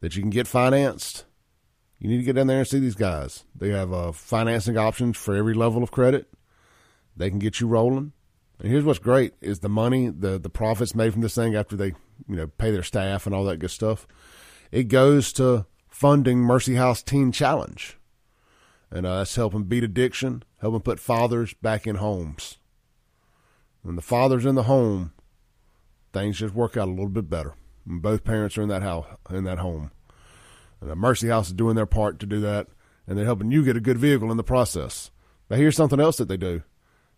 that you can get financed, you need to get in there and see these guys. They have uh, financing options for every level of credit. They can get you rolling. And here's what's great is the money, the the profits made from this thing after they, you know, pay their staff and all that good stuff. It goes to funding Mercy House Teen Challenge. And uh, that's helping beat addiction, helping put fathers back in homes. When the father's in the home, things just work out a little bit better. When both parents are in that house, in that home. And the Mercy House is doing their part to do that, and they're helping you get a good vehicle in the process. But here's something else that they do.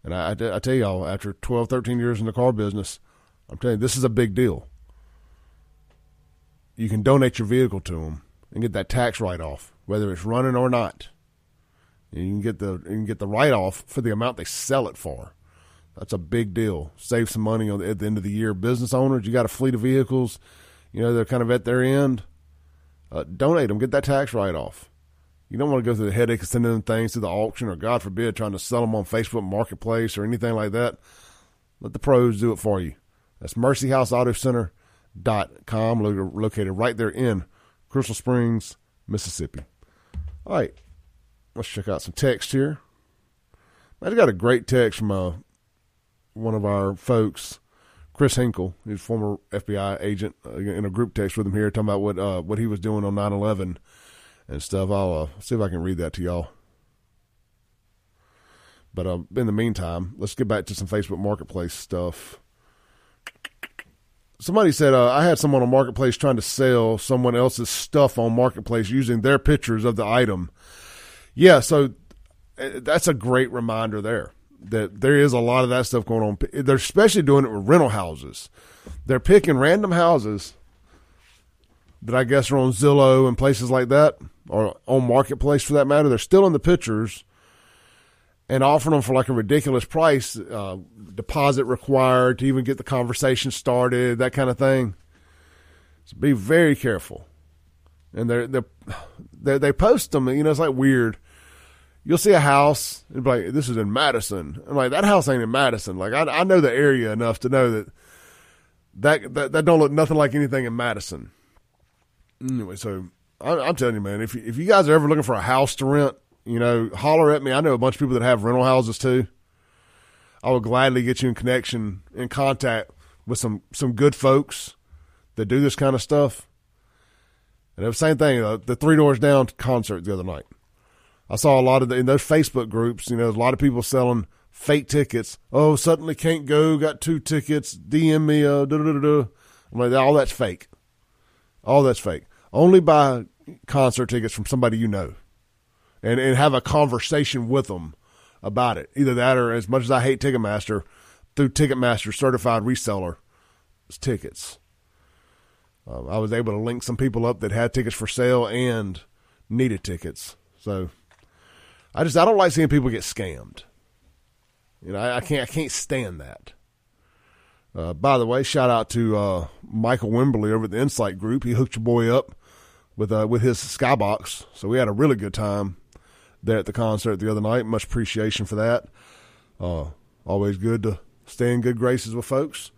And I, I, I tell y'all, after 12, 13 years in the car business, I'm telling you, this is a big deal. You can donate your vehicle to them and get that tax write off, whether it's running or not. And you can get the you can get the write off for the amount they sell it for. That's a big deal. Save some money on, at the end of the year. Business owners, you got a fleet of vehicles, you know they're kind of at their end. Uh, donate them, get that tax write off. You don't want to go through the headache of sending them things to the auction, or God forbid, trying to sell them on Facebook Marketplace or anything like that. Let the pros do it for you. That's MercyHouseAutoCenter.com, located right there in Crystal Springs, Mississippi. All right, let's check out some text here. I just got a great text from uh, one of our folks, Chris Hinkle. He's former FBI agent uh, in a group text with him here, talking about what uh, what he was doing on 9/11 and stuff. I'll uh, see if I can read that to y'all. But uh, in the meantime, let's get back to some Facebook Marketplace stuff. Somebody said uh, I had someone on Marketplace trying to sell someone else's stuff on Marketplace using their pictures of the item. Yeah, so uh, that's a great reminder there that there is a lot of that stuff going on. They're especially doing it with rental houses. They're picking random houses that I guess are on Zillow and places like that, or on Marketplace for that matter. They're still in the pictures and offering them for like a ridiculous price, uh, deposit required to even get the conversation started, that kind of thing. So be very careful. And they're, they're, they they post them, you know, it's like weird. You'll see a house and be like, this is in Madison. I'm like, that house ain't in Madison. Like, I, I know the area enough to know that, that that that don't look nothing like anything in Madison. Anyway, so I, I'm telling you, man, if if you guys are ever looking for a house to rent, you know, holler at me. I know a bunch of people that have rental houses too. I will gladly get you in connection, in contact with some some good folks that do this kind of stuff. And the same thing, uh, the Three Doors Down concert the other night. I saw a lot of the, in those Facebook groups. You know, a lot of people selling fake tickets. Oh, suddenly can't go. Got two tickets. DM me. Uh, da da da. I'm like, all that's fake. All that's fake. Only buy concert tickets from somebody you know and, and have a conversation with them about it. Either that or as much as I hate Ticketmaster, through Ticketmaster certified reseller tickets. Uh, I was able to link some people up that had tickets for sale and needed tickets. So I just I don't like seeing people get scammed. You know, I, I can't I can't stand that. Uh, by the way, shout out to uh, Michael Wimberly over at the Insight Group. He hooked your boy up with uh, with his skybox, so we had a really good time there at the concert the other night. Much appreciation for that. Uh, always good to stay in good graces with folks,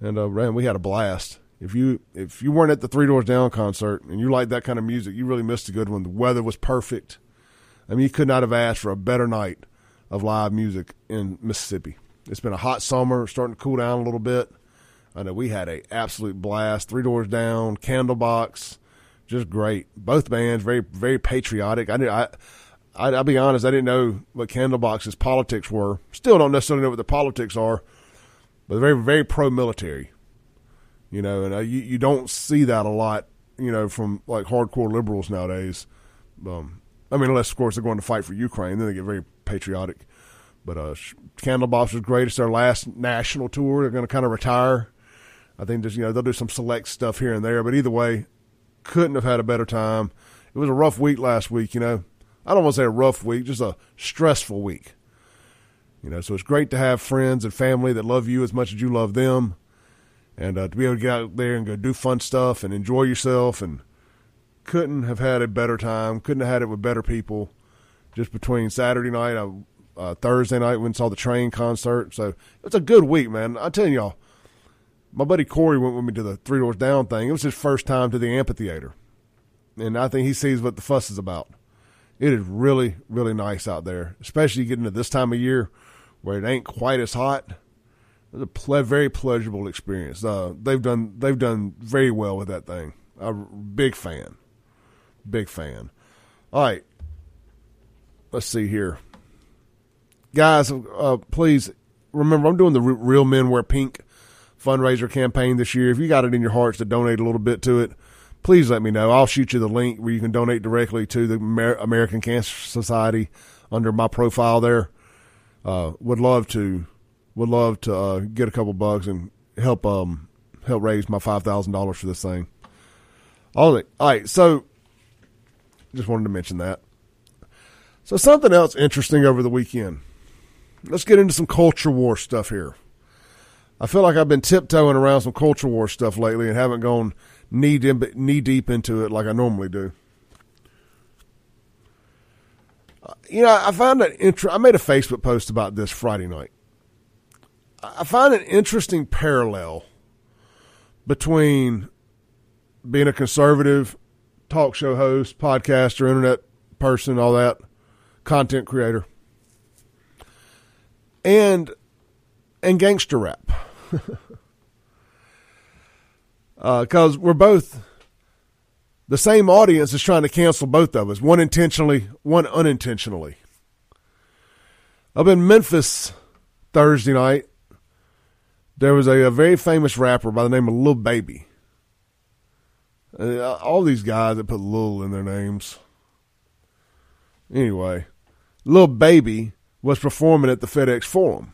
and uh, man, we had a blast. If you if you weren't at the Three Doors Down concert and you like that kind of music, you really missed a good one. The weather was perfect. I mean, you could not have asked for a better night of live music in Mississippi. It's been a hot summer, starting to cool down a little bit. I know we had a absolute blast. Three Doors Down, Candlebox, just great. Both bands very very patriotic. I did I. I, will be honest, I didn't know what Candlebox's politics were. Still don't necessarily know what the politics are, but they're very, very pro military. You know, and you, you don't see that a lot, you know, from like hardcore liberals nowadays. Um, I mean, unless, of course, they're going to fight for Ukraine, then they get very patriotic. But uh, Candlebox was great. It's their last national tour. They're going to kind of retire. I think just, you know, they'll do some select stuff here and there. But either way, couldn't have had a better time. It was a rough week last week, you know. I don't want to say a rough week, just a stressful week. You know, so it's great to have friends and family that love you as much as you love them, and uh, to be able to get out there and go do fun stuff and enjoy yourself. And couldn't have had a better time. Couldn't have had it with better people. Just between Saturday night, uh, uh, Thursday night, went and saw the train concert. So it's a good week, man. I'm telling y'all, my buddy Corey went with me to the Three Doors Down thing. It was his first time to the amphitheater, and I think he sees what the fuss is about it is really, really nice out there, especially getting to this time of year where it ain't quite as hot. It's a ple- very pleasurable experience. Uh, they've done they've done very well with that thing. A big fan, big fan. All right, let's see here, guys. Uh, please remember, I'm doing the Real Men Wear Pink fundraiser campaign this year. If you got it in your hearts to donate a little bit to it, please let me know. I'll shoot you the link where you can donate directly to the Amer- American Cancer Society under my profile there. Uh, would love to, would love to uh, get a couple bucks and help um help raise my five thousand dollars for this thing. All right, all right. So, just wanted to mention that. So something else interesting over the weekend. Let's get into some culture war stuff here. I feel like I've been tiptoeing around some culture war stuff lately and haven't gone knee deep, knee deep into it like I normally do. You know, I found an. I made a Facebook post about this Friday night. I find an interesting parallel between being a conservative talk show host, podcaster, internet person, all that, content creator, and and gangster rap. because uh, we're both the same audience is trying to cancel both of us, one intentionally, one unintentionally. Up in Memphis Thursday night, there was a, a very famous rapper by the name of Lil Baby. Uh, all these guys that put Lil in their names. Anyway, Lil Baby was performing at the FedEx Forum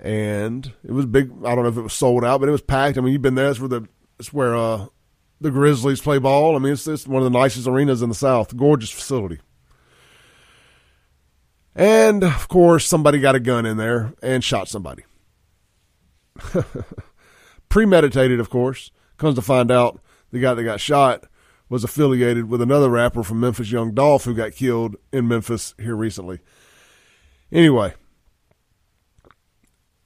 and it was big. I don't know if it was sold out, but it was packed. I mean, you've been there. It's where the it's where uh, the Grizzlies play ball. I mean, it's, it's one of the nicest arenas in the South. Gorgeous facility. And of course, somebody got a gun in there and shot somebody. Premeditated, of course. Comes to find out, the guy that got shot was affiliated with another rapper from Memphis, Young Dolph, who got killed in Memphis here recently. Anyway,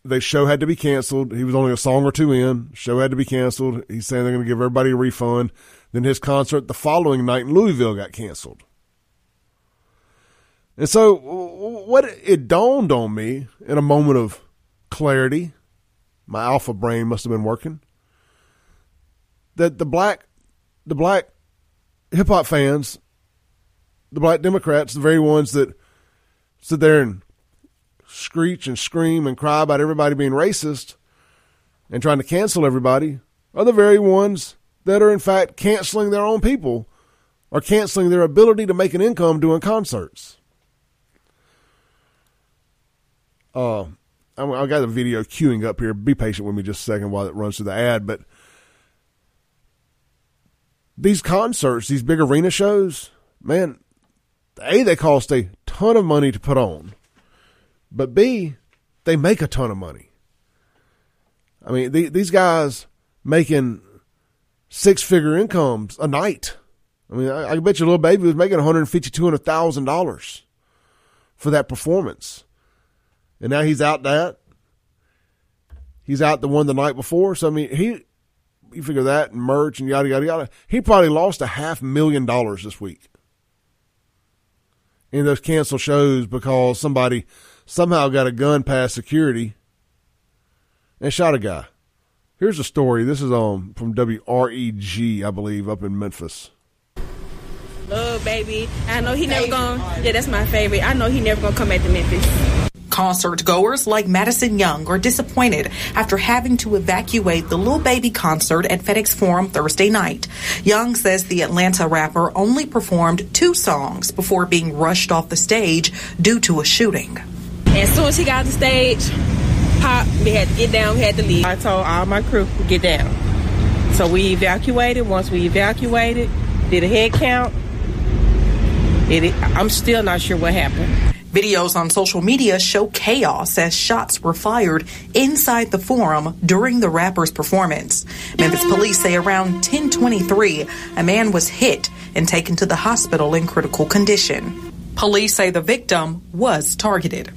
the show had to be canceled. He was only a song or two in. Show had to be canceled. He's saying they're going to give everybody a refund. Then his concert the following night in Louisville got canceled. And so, what it dawned on me in a moment of clarity, my alpha brain must have been working, that the black, the black hip hop fans, the black Democrats, the very ones that sit there and screech and scream and cry about everybody being racist and trying to cancel everybody are the very ones that are in fact canceling their own people or canceling their ability to make an income doing concerts. Uh, I got the video queuing up here. Be patient with me just a second while it runs through the ad. But these concerts, these big arena shows, man, A, they cost a ton of money to put on. But B, they make a ton of money. I mean, the, these guys making six figure incomes a night. I mean, I, I bet you little Baby was making one hundred fifty, two hundred thousand dollars for that performance, and now he's out that. He's out the one the night before. So I mean, he you figure that and merch and yada yada yada. He probably lost a half million dollars this week in those canceled shows because somebody somehow got a gun past security and shot a guy Here's a story. This is um from WREG, I believe, up in Memphis. Love baby. I know he never gonna. Yeah, that's my favorite. I know he never gonna come back to Memphis. Concert goers like Madison Young are disappointed after having to evacuate the Lil Baby concert at FedEx Forum Thursday night. Young says the Atlanta rapper only performed two songs before being rushed off the stage due to a shooting. And as soon as he got off the stage, pop, we had to get down, we had to leave. I told all my crew to get down. So we evacuated. Once we evacuated, did a head count. It, I'm still not sure what happened. Videos on social media show chaos as shots were fired inside the forum during the rapper's performance. Memphis police say around 1023, a man was hit and taken to the hospital in critical condition. Police say the victim was targeted.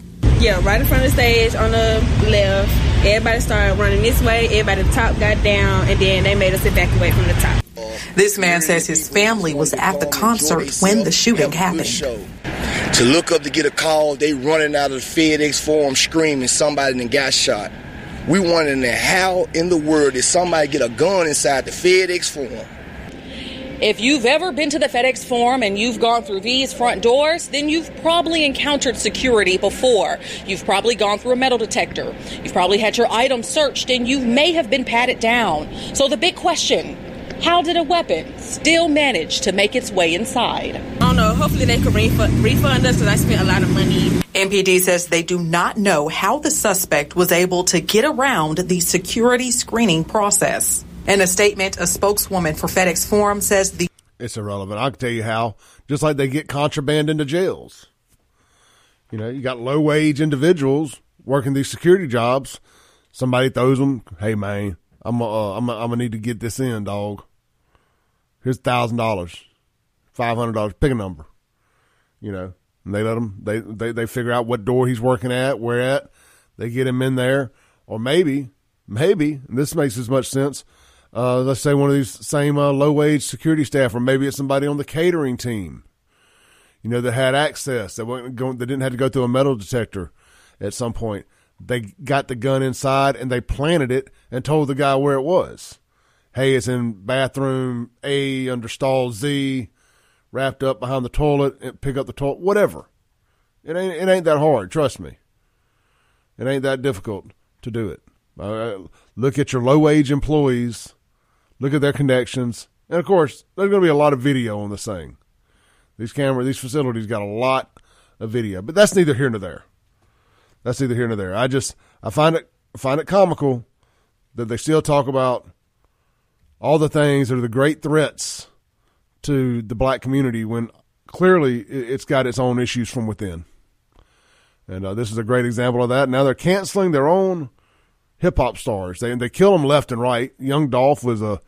Yeah, right in front of the stage on the left. Everybody started running this way. Everybody the top got down, and then they made us evacuate from the top. This man says his family was at the concert when the shooting happened. To look up to get a call, they running out of the FedEx Forum screaming somebody then got shot. We wondering how in the world did somebody get a gun inside the FedEx Forum? If you've ever been to the FedEx Forum and you've gone through these front doors, then you've probably encountered security before. You've probably gone through a metal detector. You've probably had your items searched and you may have been patted down. So the big question how did a weapon still manage to make its way inside? I don't know. Hopefully they can refund, refund us because I spent a lot of money. MPD says they do not know how the suspect was able to get around the security screening process. In a statement, a spokeswoman for FedEx Forum says the It's irrelevant. I can tell you how. Just like they get contraband into jails. You know, you got low wage individuals working these security jobs. Somebody throws them, hey man, I'm uh, I'm I'm gonna need to get this in, dog. Here's thousand dollars, five hundred dollars. Pick a number, you know. And they let them. They, they they figure out what door he's working at, where at. They get him in there, or maybe maybe this makes as much sense. Uh, let's say one of these same uh, low wage security staff, or maybe it's somebody on the catering team. You know that had access that going, that didn't have to go through a metal detector at some point they got the gun inside and they planted it and told the guy where it was. Hey, it's in bathroom A under stall Z, wrapped up behind the toilet. Pick up the toilet, whatever. It ain't it ain't that hard. Trust me. It ain't that difficult to do it. Uh, look at your low wage employees. Look at their connections, and of course, there's going to be a lot of video on this thing. These camera, these facilities got a lot of video, but that's neither here nor there. That's neither here nor there. I just I find it find it comical that they still talk about all the things that are the great threats to the black community when clearly it's got its own issues from within. And uh, this is a great example of that. Now they're canceling their own hip hop stars. They they kill them left and right. Young Dolph was a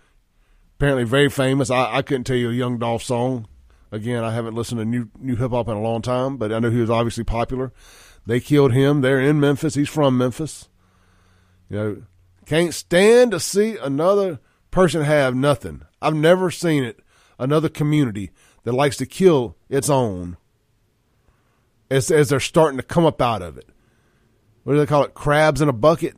apparently very famous. I, I couldn't tell you a Young Dolph song. Again, I haven't listened to new new hip hop in a long time, but I know he was obviously popular. They killed him. They're in Memphis. He's from Memphis. You know, can't stand to see another person have nothing. I've never seen it. Another community that likes to kill its own as, as they're starting to come up out of it. What do they call it? Crabs in a bucket?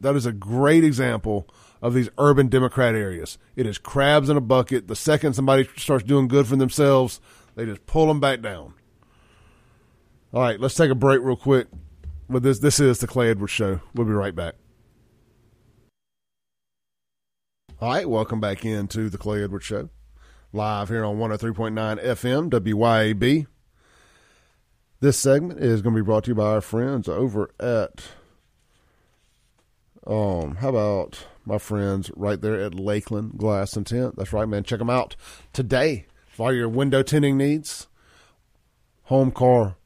That is a great example of these urban Democrat areas. It is crabs in a bucket. The second somebody starts doing good for themselves, they just pull them back down. All right, let's take a break real quick. But this this is the Clay Edwards Show. We'll be right back. All right, welcome back into the Clay Edwards Show, live here on 103.9 FM WYAB. This segment is going to be brought to you by our friends over at, um, how about my friends right there at Lakeland Glass and Tint? That's right, man. Check them out today for all your window tinting needs, home car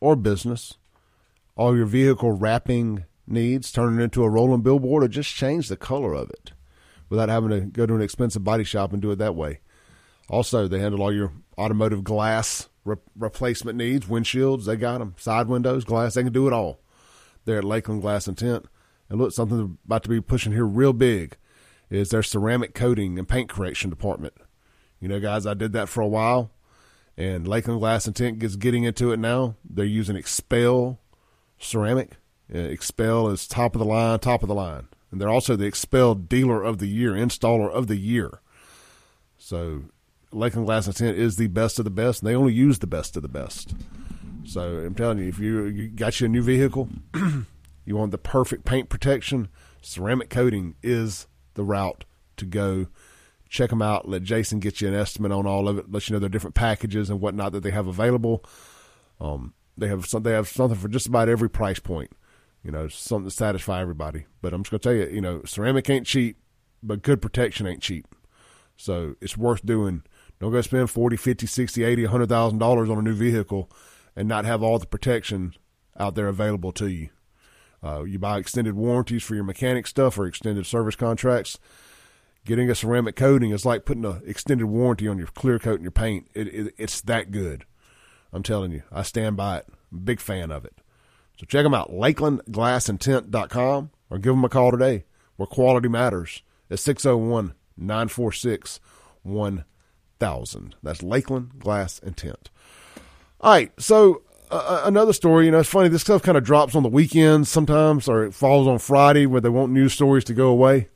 or business, all your vehicle wrapping needs, turn it into a rolling billboard, or just change the color of it without having to go to an expensive body shop and do it that way. Also, they handle all your automotive glass re- replacement needs, windshields, they got them, side windows, glass, they can do it all. They're at Lakeland Glass and Tint. And look, something about to be pushing here real big is their ceramic coating and paint correction department. You know, guys, I did that for a while and Lakeland Glass and Tint is getting into it now. They're using XPEL ceramic. Uh, XPEL is top of the line, top of the line. and they're also the XPEL dealer of the year, installer of the year. So Lakeland Glass and Tint is the best of the best, and they only use the best of the best. So I'm telling you, if you, you got you a new vehicle, you want the perfect paint protection, ceramic coating is the route to go. Check them out. Let Jason get you an estimate on all of it. Let you know their different packages and whatnot that they have available. Um, they have some, they have something for just about every price point. You know, something to satisfy everybody. But I'm just gonna tell you, you know, ceramic ain't cheap, but good protection ain't cheap. So it's worth doing. Don't go spend 40, 50, 60, 80, $100,000 on a new vehicle and not have all the protection out there available to you. Uh, you buy extended warranties for your mechanic stuff or extended service contracts. Getting a ceramic coating is like putting an extended warranty on your clear coat and your paint. It, it, it's that good. I'm telling you, I stand by it. Big fan of it. So check them out, lakelandglassandtint.com or give them a call today where quality matters at 601 946 1000. That's Lakeland Glass and. All right, so another story, you know, it's funny, this stuff kind of drops on the weekends sometimes or it falls on Friday where they want news stories to go away.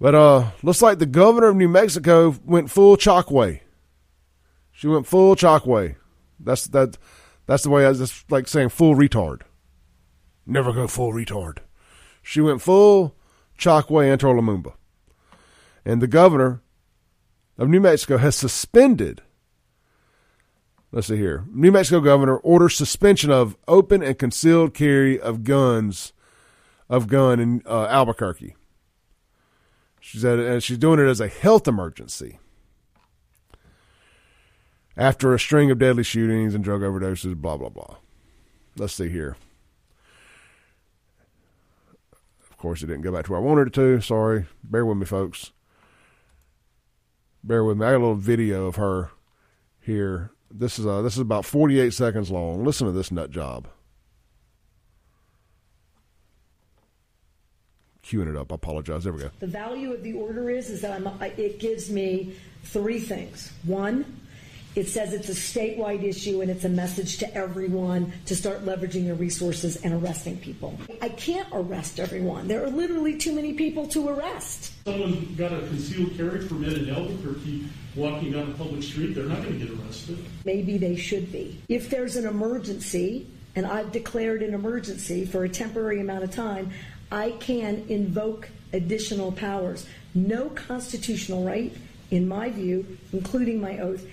But uh looks like the governor of New Mexico went full Chokwe. She went full Chokwe. That's that that's the way I was like saying full retard. Never go full retard. She went full Chokwe Antar Lumumba. And the governor of New Mexico has suspended let's see here. New Mexico governor orders suspension of open and concealed carry of guns of gun in uh, Albuquerque. She said, and she's doing it as a health emergency after a string of deadly shootings and drug overdoses. Blah blah blah. Let's see here. Of course, it didn't go back to where I wanted it to. Sorry. Bear with me, folks. Bear with me. I got a little video of her here. This is uh, this is about 48 seconds long. Listen to this nut job. queuing it up. I apologize. There we go. The value of the order is is that I'm, it gives me three things. One, it says it's a statewide issue and it's a message to everyone to start leveraging your resources and arresting people. I can't arrest everyone. There are literally too many people to arrest. Someone got a concealed carry permit in Albuquerque walking down a public street, they're not going to get arrested. Maybe they should be. If there's an emergency, and I've declared an emergency for a temporary amount of time, I can invoke additional powers. No constitutional right, in my view, including my oath,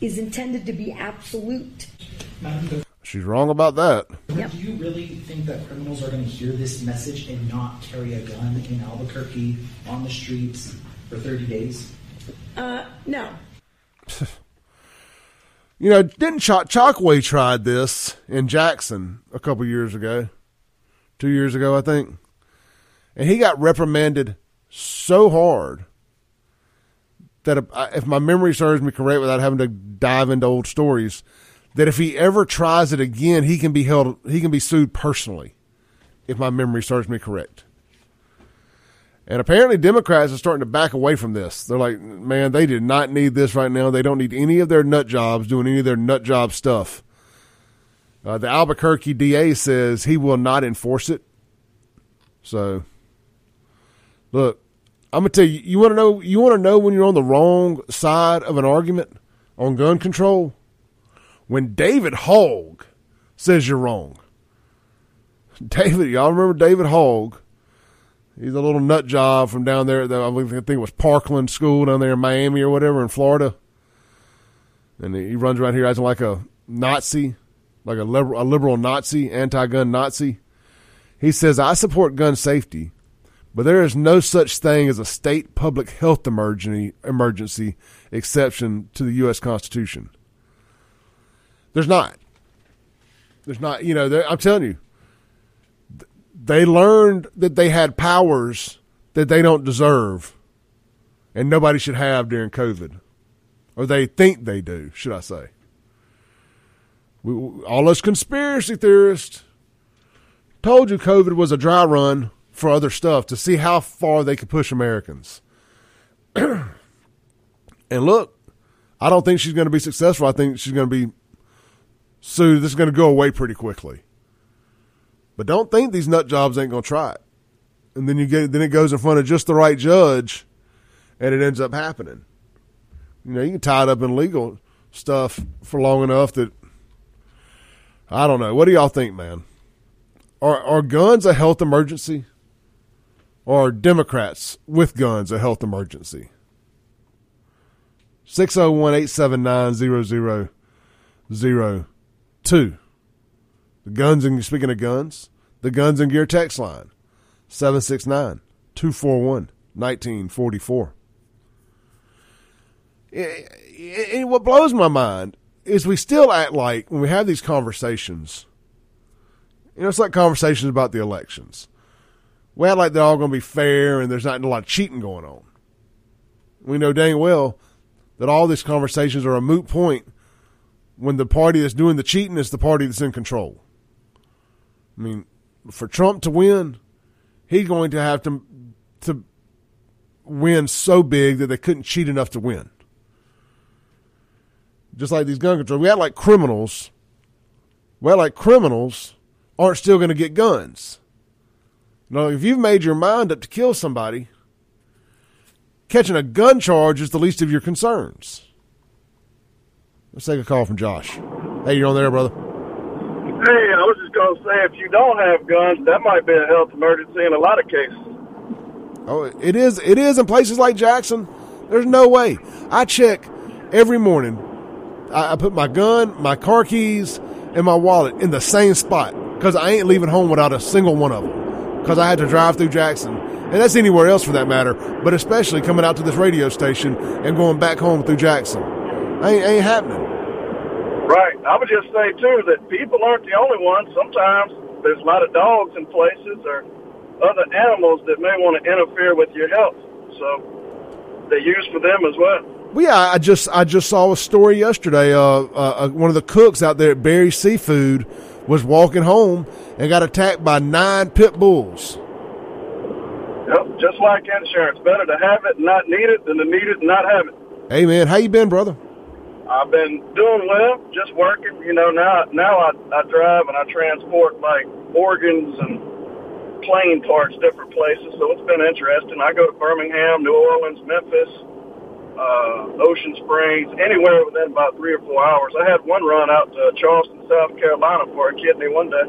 is intended to be absolute. She's wrong about that. Yep. Do you really think that criminals are going to hear this message and not carry a gun in Albuquerque on the streets for 30 days? Uh, no. You know, didn't Ch- Chokwe tried this in Jackson a couple years ago? Two years ago, I think. And he got reprimanded so hard that if, my memory serves me correct without having to dive into old stories, that if he ever tries it again, he can be held, he can be sued personally, if my memory serves me correct. And apparently, Democrats are starting to back away from this. They're like, man, they did not need this right now. They don't need any of their nut jobs doing any of their nut job stuff. Uh, the Albuquerque DA says he will not enforce it. So, look, I'm gonna tell you. You want to know? You want to know when you're on the wrong side of an argument on gun control? When David Hogg says you're wrong. David, y'all remember David Hogg? He's a little nut job from down there. I think it was Parkland School down there in Miami or whatever in Florida. And he runs around here acting like a Nazi, like a liberal, a liberal Nazi, anti-gun Nazi. He says, "I support gun safety, but there is no such thing as a state public health emergency emergency exception to the U.S. Constitution. There's not. There's not. You know, I'm telling you, they learned that they had powers that they don't deserve and nobody should have during COVID. Or they think they do, should I say. We, all us conspiracy theorists told you COVID was a dry run for other stuff to see how far they could push Americans. and look, I don't think she's going to be successful. I think she's going to be sued. This is going to go away pretty quickly. But don't think these nut jobs ain't going to try it. and then you get then it goes in front of just the right judge, and it ends up happening. You know, you can tie it up in legal stuff for long enough that I don't know. What do y'all think, man? Are are guns a health emergency? Are Democrats with guns a health emergency? 601 879 0002. The guns and speaking of guns, the guns and gear text line 769 241 1944. And what blows my mind is we still act like when we have these conversations, you know, it's like conversations about the elections. We act like they're all going to be fair and there's not a lot of cheating going on. We know dang well that all these conversations are a moot point when the party that's doing the cheating is the party that's in control. I mean, for Trump to win, he's going to have to to win so big that they couldn't cheat enough to win. Just like these gun control, we act like criminals. Well, like criminals aren't still going to get guns. Now, if you've made your mind up to kill somebody, catching a gun charge is the least of your concerns. Let's take a call from Josh. Hey, you're on there, brother. Hey, I was just going to say, if you don't have guns, that might be a health emergency in a lot of cases. Oh, it is. It is in places like Jackson. There's no way. I check every morning. I, I put my gun, my car keys, and my wallet in the same spot because I ain't leaving home without a single one of them. Because I had to drive through Jackson, and that's anywhere else for that matter. But especially coming out to this radio station and going back home through Jackson, ain't ain't happening. Right. I would just say too that people aren't the only ones. Sometimes there's a lot of dogs in places or other animals that may want to interfere with your health. So they use for them as well. Well, yeah, I just I just saw a story yesterday. Uh, uh, uh, one of the cooks out there at Barry Seafood was walking home and got attacked by nine pit bulls. Yep, just like insurance, better to have it and not need it than to need it and not have it. Hey man, how you been, brother? I've been doing well, just working. You know, now now I, I drive and I transport like organs and plane parts different places, so it's been interesting. I go to Birmingham, New Orleans, Memphis, uh, Ocean Springs, anywhere within about three or four hours. I had one run out to Charleston, South Carolina for a kidney one day.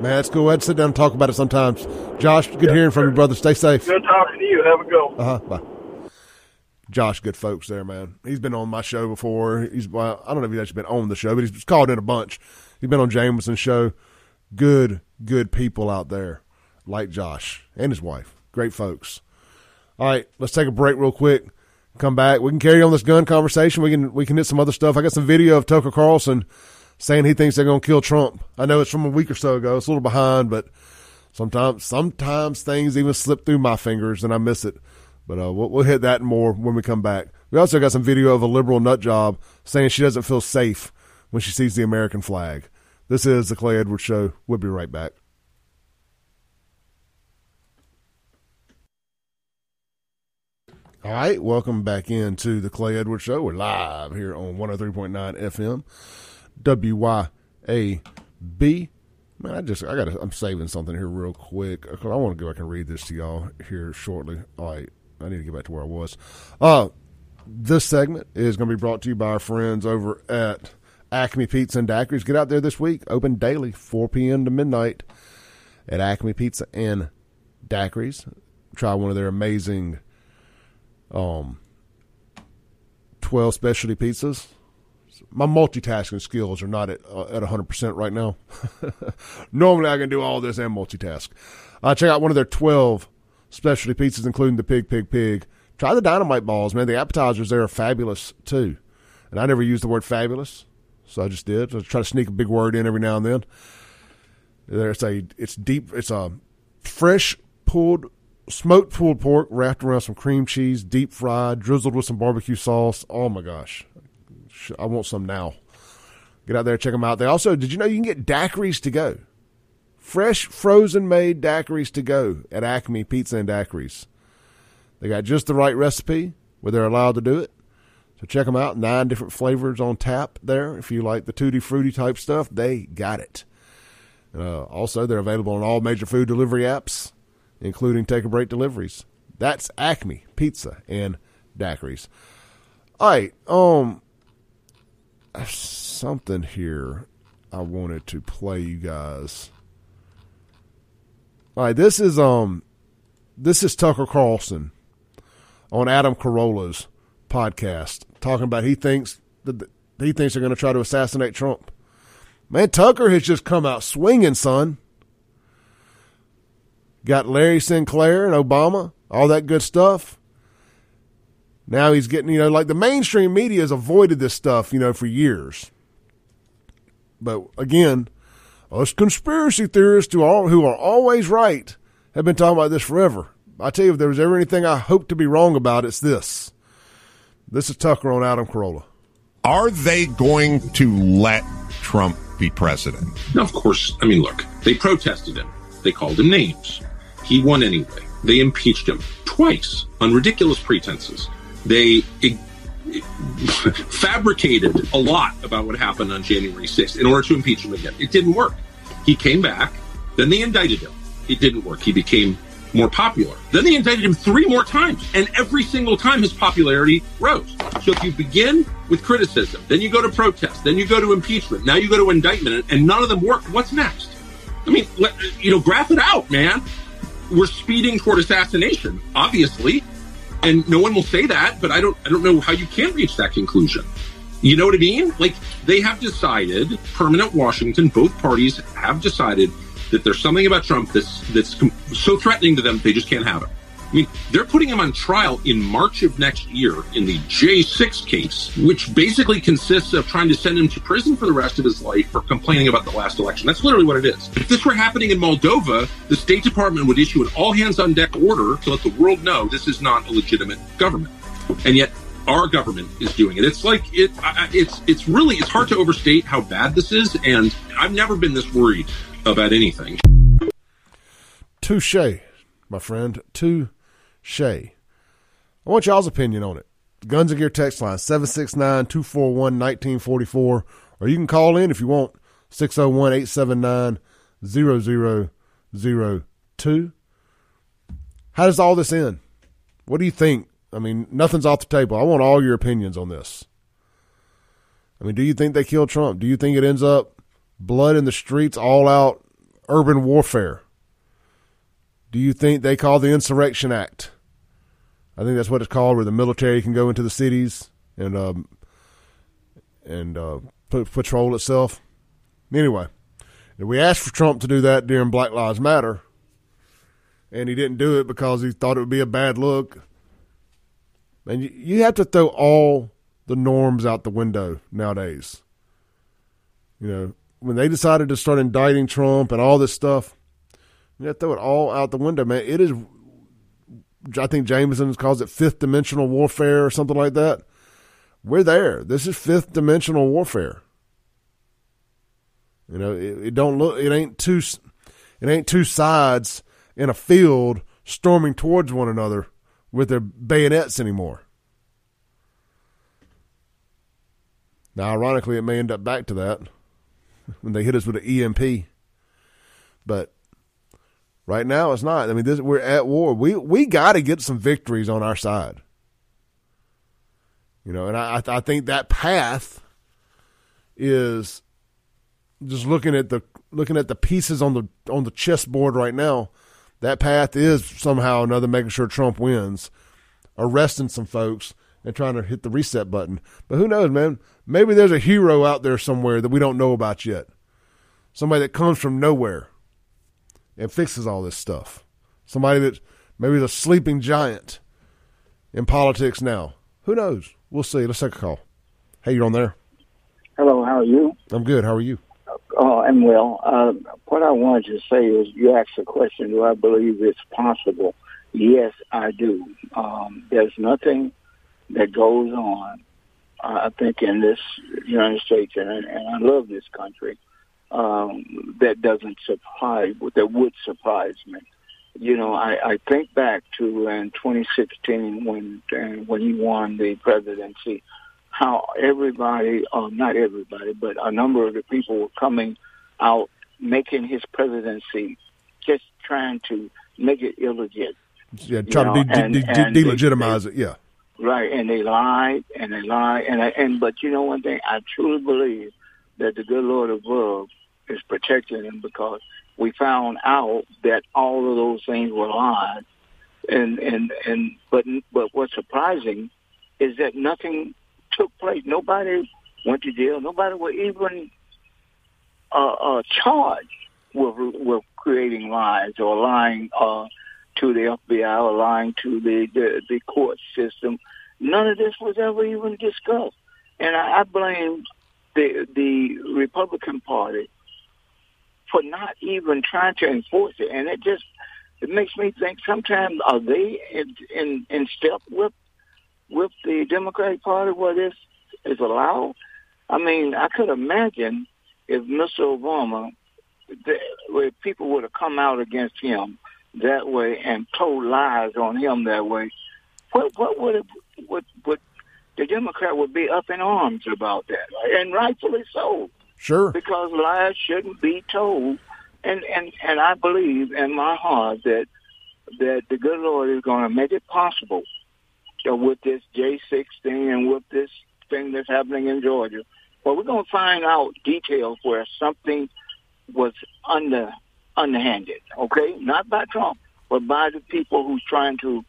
Man, that's cool. I'd sit down and talk about it sometimes. Josh, good yeah, hearing from you, brother. Stay safe. Good talking to you. Have a go. Uh huh. Bye. Josh, good folks there, man. He's been on my show before. He's well, I don't know if he's actually been on the show, but he's called in a bunch. He's been on Jameson's show. Good, good people out there, like Josh and his wife. Great folks. All right, let's take a break real quick. Come back. We can carry on this gun conversation. We can we can hit some other stuff. I got some video of Tucker Carlson saying he thinks they're going to kill Trump. I know it's from a week or so ago. It's a little behind, but sometimes sometimes things even slip through my fingers and I miss it. But uh, we'll, we'll hit that more when we come back. We also got some video of a liberal nut job saying she doesn't feel safe when she sees the American flag. This is the Clay Edwards Show. We'll be right back. All right, welcome back into the Clay Edwards Show. We're live here on 103.9 FM, WYAB. Man, I just I got I'm saving something here real quick. because I want to go back and read this to y'all here shortly. All right, I need to get back to where I was. Uh, this segment is going to be brought to you by our friends over at Acme Pizza and Daiquiris. Get out there this week. Open daily, 4 p.m. to midnight at Acme Pizza and Daiquiris. Try one of their amazing um, 12 specialty pizzas. My multitasking skills are not at uh, at 100% right now. Normally I can do all this and multitask. Uh, check out one of their 12 specialty pizzas, including the pig, pig, pig. Try the dynamite balls, man. The appetizers there are fabulous too. And I never use the word fabulous, so I just did. I try to sneak a big word in every now and then. There's a it's deep. It's a fresh pulled smoked pulled pork wrapped around some cream cheese, deep fried, drizzled with some barbecue sauce. Oh my gosh, I want some now. Get out there, check them out. They also, did you know you can get daiquiris to go? Fresh, frozen made daiquiris to go at Acme Pizza and Daiquiris. They got just the right recipe where they're allowed to do it. So check them out. Nine different flavors on tap there. If you like the tutti fruity type stuff, they got it. Uh, also, they're available on all major food delivery apps. Including take a break deliveries. That's Acme Pizza and Daiquiris. All right, um, something here I wanted to play you guys. All right, this is um, this is Tucker Carlson on Adam Carolla's podcast talking about he thinks that he thinks they're going to try to assassinate Trump. Man, Tucker has just come out swinging, son. Got Larry Sinclair and Obama, all that good stuff. Now he's getting, you know, like the mainstream media has avoided this stuff, you know, for years. But again, us conspiracy theorists who are, who are always right have been talking about this forever. I tell you, if there was ever anything I hope to be wrong about, it's this. This is Tucker on Adam Carolla. Are they going to let Trump be president? No, of course. I mean, look, they protested him. They called him names. He won anyway. They impeached him twice on ridiculous pretenses. They fabricated a lot about what happened on January 6th in order to impeach him again. It didn't work. He came back. Then they indicted him. It didn't work. He became more popular. Then they indicted him three more times, and every single time his popularity rose. So if you begin with criticism, then you go to protest, then you go to impeachment, now you go to indictment, and none of them worked, what's next? I mean, let, you know, graph it out, man. We're speeding toward assassination, obviously, and no one will say that, but I don't, I don't know how you can reach that conclusion. You know what I mean? Like they have decided, permanent Washington, both parties have decided that there's something about Trump that's that's so threatening to them they just can't have it. I mean, they're putting him on trial in March of next year in the J6 case, which basically consists of trying to send him to prison for the rest of his life for complaining about the last election. That's literally what it is. If this were happening in Moldova, the State Department would issue an all hands on deck order to let the world know this is not a legitimate government. And yet, our government is doing it. It's like it. It's it's really it's hard to overstate how bad this is, and I've never been this worried about anything. Touche, my friend. Touche. I want y'all's opinion on it. Guns and Gear text line 769 241 1944. Or you can call in if you want 601 879 0002. How does all this end? What do you think? I mean, nothing's off the table. I want all your opinions on this. I mean, do you think they killed Trump? Do you think it ends up blood in the streets, all out urban warfare. Do you think they call the Insurrection Act? I think that's what it's called, where the military can go into the cities and um, and uh, patrol itself. Anyway, we asked for Trump to do that during Black Lives Matter, and he didn't do it because he thought it would be a bad look. And you, you have to throw all the norms out the window nowadays. You know, when they decided to start indicting Trump and all this stuff, to throw it all out the window, man. It is, I think Jameson calls it fifth dimensional warfare or something like that. We're there. This is fifth dimensional warfare. You know, it, it don't look. It ain't two. It ain't two sides in a field storming towards one another with their bayonets anymore. Now, ironically, it may end up back to that when they hit us with an EMP. But right now, it's not. I mean, this, we're at war. We we got to get some victories on our side. You know, and I I think that path is just looking at the looking at the pieces on the on the chessboard right now. That path is somehow another making sure Trump wins, arresting some folks and trying to hit the reset button. But who knows, man? Maybe there's a hero out there somewhere that we don't know about yet. Somebody that comes from nowhere and fixes all this stuff. Somebody that maybe is a sleeping giant in politics now. Who knows? We'll see. Let's take a call. Hey, you're on there. Hello, how are you? I'm good. How are you? Oh, I'm well. Uh, what I wanted to say is you asked the question, do I believe it's possible? Yes, I do. Um, there's nothing that goes on, I think, in this United States, and, and I love this country, um, that doesn't surprise, that would surprise me. You know, I, I think back to in 2016 when when he won the presidency, how everybody, uh, not everybody, but a number of the people were coming out making his presidency just trying to make it illegit. Yeah, try You to de- de- de- delegitimize it. Yeah. Right, and they lied and they lied and I, and but you know one thing, I truly believe that the good Lord above is protecting them because we found out that all of those things were lies, and and and but but what's surprising is that nothing took place. Nobody went to jail. Nobody was even uh, uh, charged with with creating lies or lying uh, to the FBI or lying to the, the the court system. None of this was ever even discussed, and I, I blame the the Republican Party for not even trying to enforce it. And it just it makes me think sometimes are they in in, in step with with the Democratic Party where this is allowed? I mean, I could imagine if Mr. Obama, the, where people would have come out against him that way and told lies on him that way, what what would it, would would the Democrat would be up in arms about that, and rightfully so. Sure. Because lies shouldn't be told, and and and I believe in my heart that that the good Lord is going to make it possible so with this J6 thing and with this thing that's happening in Georgia. Well, we're going to find out details where something was under underhanded, okay? Not by Trump, but by the people who's trying to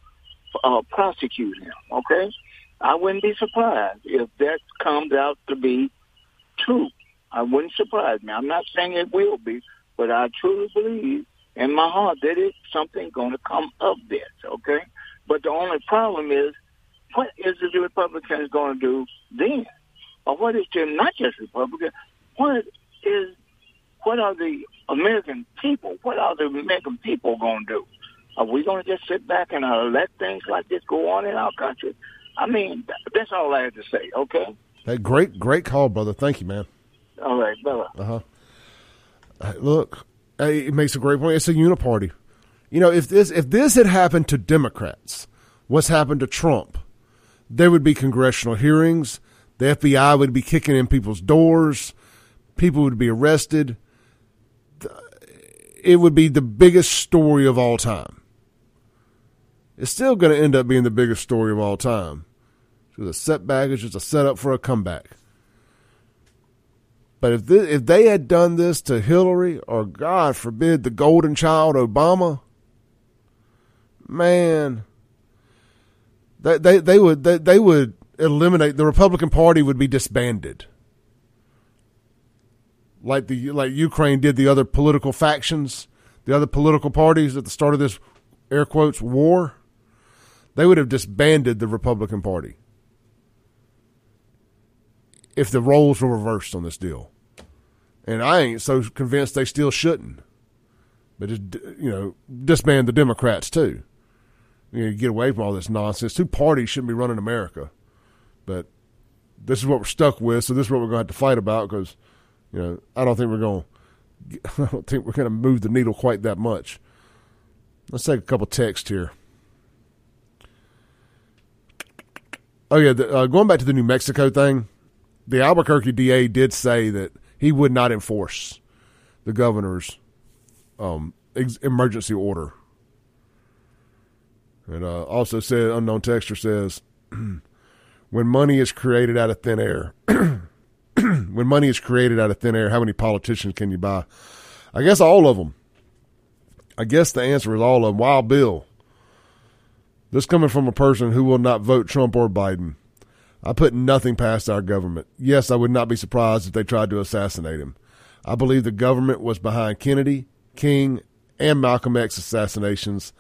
uh, prosecute him, okay? I wouldn't be surprised if that comes out to be true. I wouldn't surprise me. I'm not saying it will be, but I truly believe in my heart that it's something going to come of this, okay? But the only problem is, what is the Republicans going to do then? Or what is the, not just Republicans, what is, what are the American people, what are the American people going to do? Are we going to just sit back and uh, let things like this go on in our country? I mean, that's all I have to say, okay? Hey, great, great call, brother. Thank you, man. All right, bye Uh huh. Look, it makes a great point. It's a uniparty. You know, if this if this had happened to Democrats, what's happened to Trump? There would be congressional hearings. The FBI would be kicking in people's doors. People would be arrested. It would be the biggest story of all time. It's still going to end up being the biggest story of all time. It's a setback. It's just a setup for a comeback. But if this, if they had done this to Hillary or God forbid the golden child Obama, man, they they, they would they, they would eliminate the Republican Party would be disbanded. Like the like Ukraine did the other political factions, the other political parties at the start of this air quotes war, they would have disbanded the Republican Party if the roles were reversed on this deal. And I ain't so convinced they still shouldn't. But just you know, disband the Democrats too. You know, get away from all this nonsense. Two parties shouldn't be running America. But this is what we're stuck with, so this is what we're going to have to fight about because, you know, I don't think we're going. I don't think we're going to move the needle quite that much. Let's take a couple texts here. Oh yeah, the, uh, going back to the New Mexico thing, the Albuquerque DA did say that he would not enforce the governor's um, ex- emergency order. And uh, also said, unknown texture says, when money is created out of thin air, when money is created out of thin air, how many politicians can you buy? I guess all of them. I guess the answer is all of them. Wild Bill. This coming from a person who will not vote Trump or Biden. I put nothing past our government. Yes, I would not be surprised if they tried to assassinate him. I believe the government was behind Kennedy, King, and Malcolm X assassinations.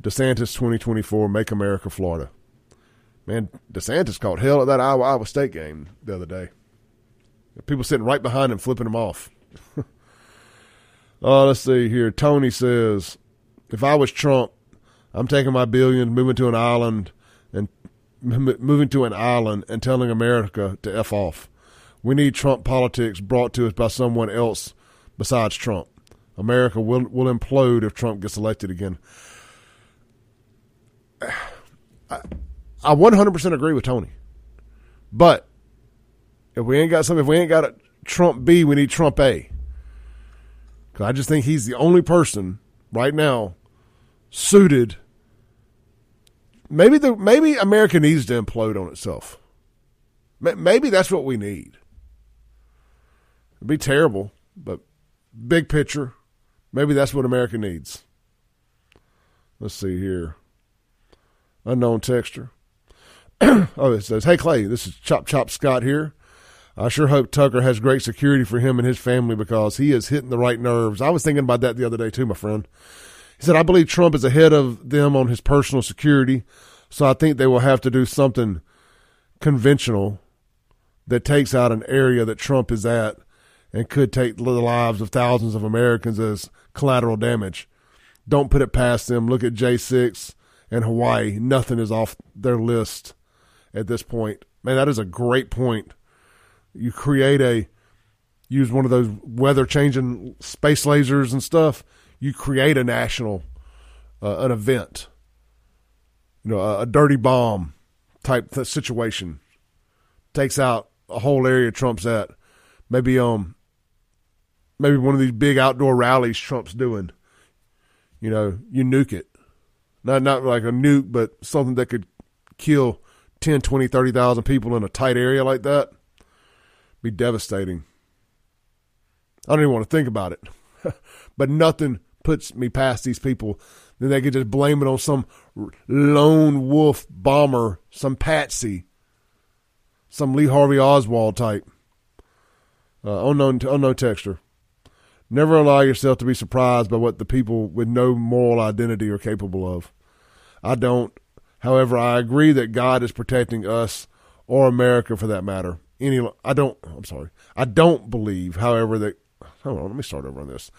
DeSantis 2024, Make America Florida. Man, DeSantis caught hell at that Iowa Iowa State game the other day. People sitting right behind him, flipping him off. oh, let's see here. Tony says, if I was Trump, I'm taking my billions, moving to an island, moving to an island and telling America to f off. We need Trump politics brought to us by someone else besides Trump. America will will implode if Trump gets elected again. I, I 100% agree with Tony. But if we ain't got something, if we ain't got a Trump B, we need Trump A. Because I just think he's the only person right now suited. Maybe the maybe America needs to implode on itself. Maybe that's what we need. It'd be terrible, but big picture, maybe that's what America needs. Let's see here. Unknown texture. oh, it says, Hey, Clay, this is Chop Chop Scott here. I sure hope Tucker has great security for him and his family because he is hitting the right nerves. I was thinking about that the other day, too, my friend. Said, I believe Trump is ahead of them on his personal security, so I think they will have to do something conventional that takes out an area that Trump is at and could take the lives of thousands of Americans as collateral damage. Don't put it past them. Look at J6 and Hawaii. Nothing is off their list at this point. Man, that is a great point. You create a use one of those weather changing space lasers and stuff. You create a national uh, an event. You know, a, a dirty bomb type situation takes out a whole area Trump's at. Maybe um maybe one of these big outdoor rallies Trump's doing. You know, you nuke it. Not not like a nuke, but something that could kill 10, 20, 30,000 people in a tight area like that. Be devastating. I don't even want to think about it. but nothing puts me past these people. Then they could just blame it on some lone wolf bomber, some patsy some Lee Harvey Oswald type. Uh, unknown, unknown texture. Never allow yourself to be surprised by what the people with no moral identity are capable of. I don't. However, I agree that God is protecting us or America for that matter. Any, I don't. I'm sorry. I don't believe, however, that. Hold on. Let me start over on this.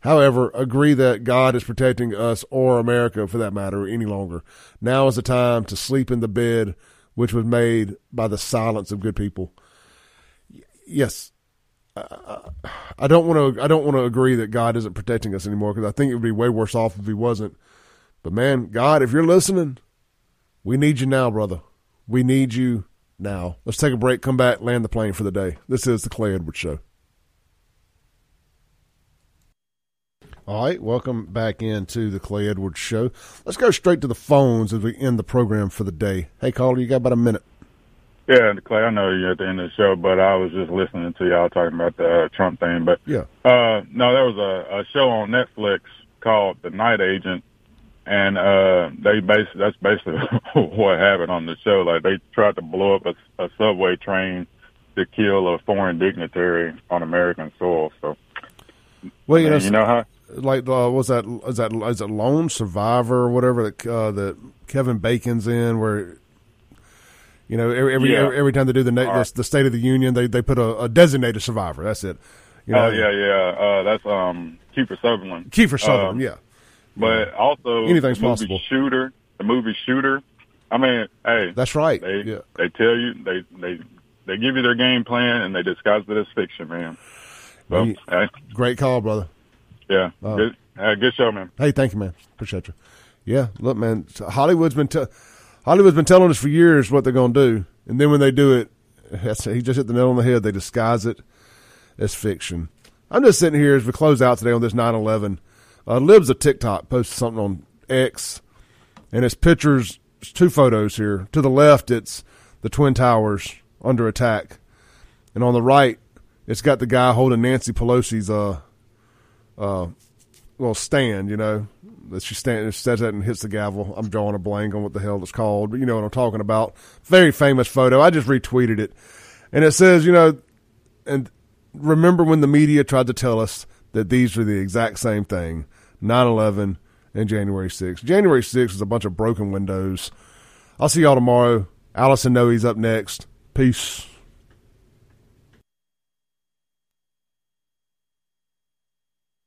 However, agree that God is protecting us or America for that matter any longer. Now is the time to sleep in the bed which was made by the silence of good people. Yes, I don't want to. I don't want to agree that God isn't protecting us anymore because I think it would be way worse off if He wasn't. But man, God, if you're listening, we need you now, brother. We need you now. Let's take a break. Come back. Land the plane for the day. This is the Clay Edwards Show. All right, welcome back into the Clay Edwards Show. Let's go straight to the phones as we end the program for the day. Hey, caller, you got about a minute. Yeah, Clay, I know you're at the end of the show, but I was just listening to y'all talking about the uh, Trump thing. But yeah, uh, no, there was a, a show on Netflix called The Night Agent, and uh, they basically that's basically what happened on the show. Like they tried to blow up a, a subway train to kill a foreign dignitary on American soil. So, well, you know, you know how like uh, was that is that is it Lone Survivor or whatever that uh, that Kevin Bacon's in where you know every every, Yeah. every, time they do the, na- the the State of the Union they they put a, a designated survivor. That's it. You know, oh yeah, yeah. Uh, that's um Kiefer Sutherland. Kiefer Sutherland. Um, yeah, But also Anything's the movie possible. Shooter, the movie Shooter. I mean, hey, that's right. They Yeah. they tell you they they they give you their game plan and they disguise it as fiction, man. So, You- hey, great call, brother. Yeah, Uh, good, uh, good show, man. Hey, thank you, man. Appreciate you. Yeah, look, man. Hollywood's been te- Hollywood's been telling us for years what they're going to do, and then when they do it, he just hit the nail on the head. They disguise it as fiction. I'm just sitting here as we close out today on this 9/11. Uh, Libs of TikTok posted something on X, and it's pictures. It's two photos here. To the left, it's the Twin Towers under attack, and on the right, it's got the guy holding Nancy Pelosi's uh uh little stand, you know, that she stands says that and hits the gavel. I'm drawing a blank on what the hell it's called, but you know what I'm talking about. Very famous photo. I just retweeted it, and it says, you know, and remember when the media tried to tell us that these are the exact same thing, 9/11 and January 6th. January 6th is a bunch of broken windows. I'll see y'all tomorrow. Allison Noe's up next. Peace.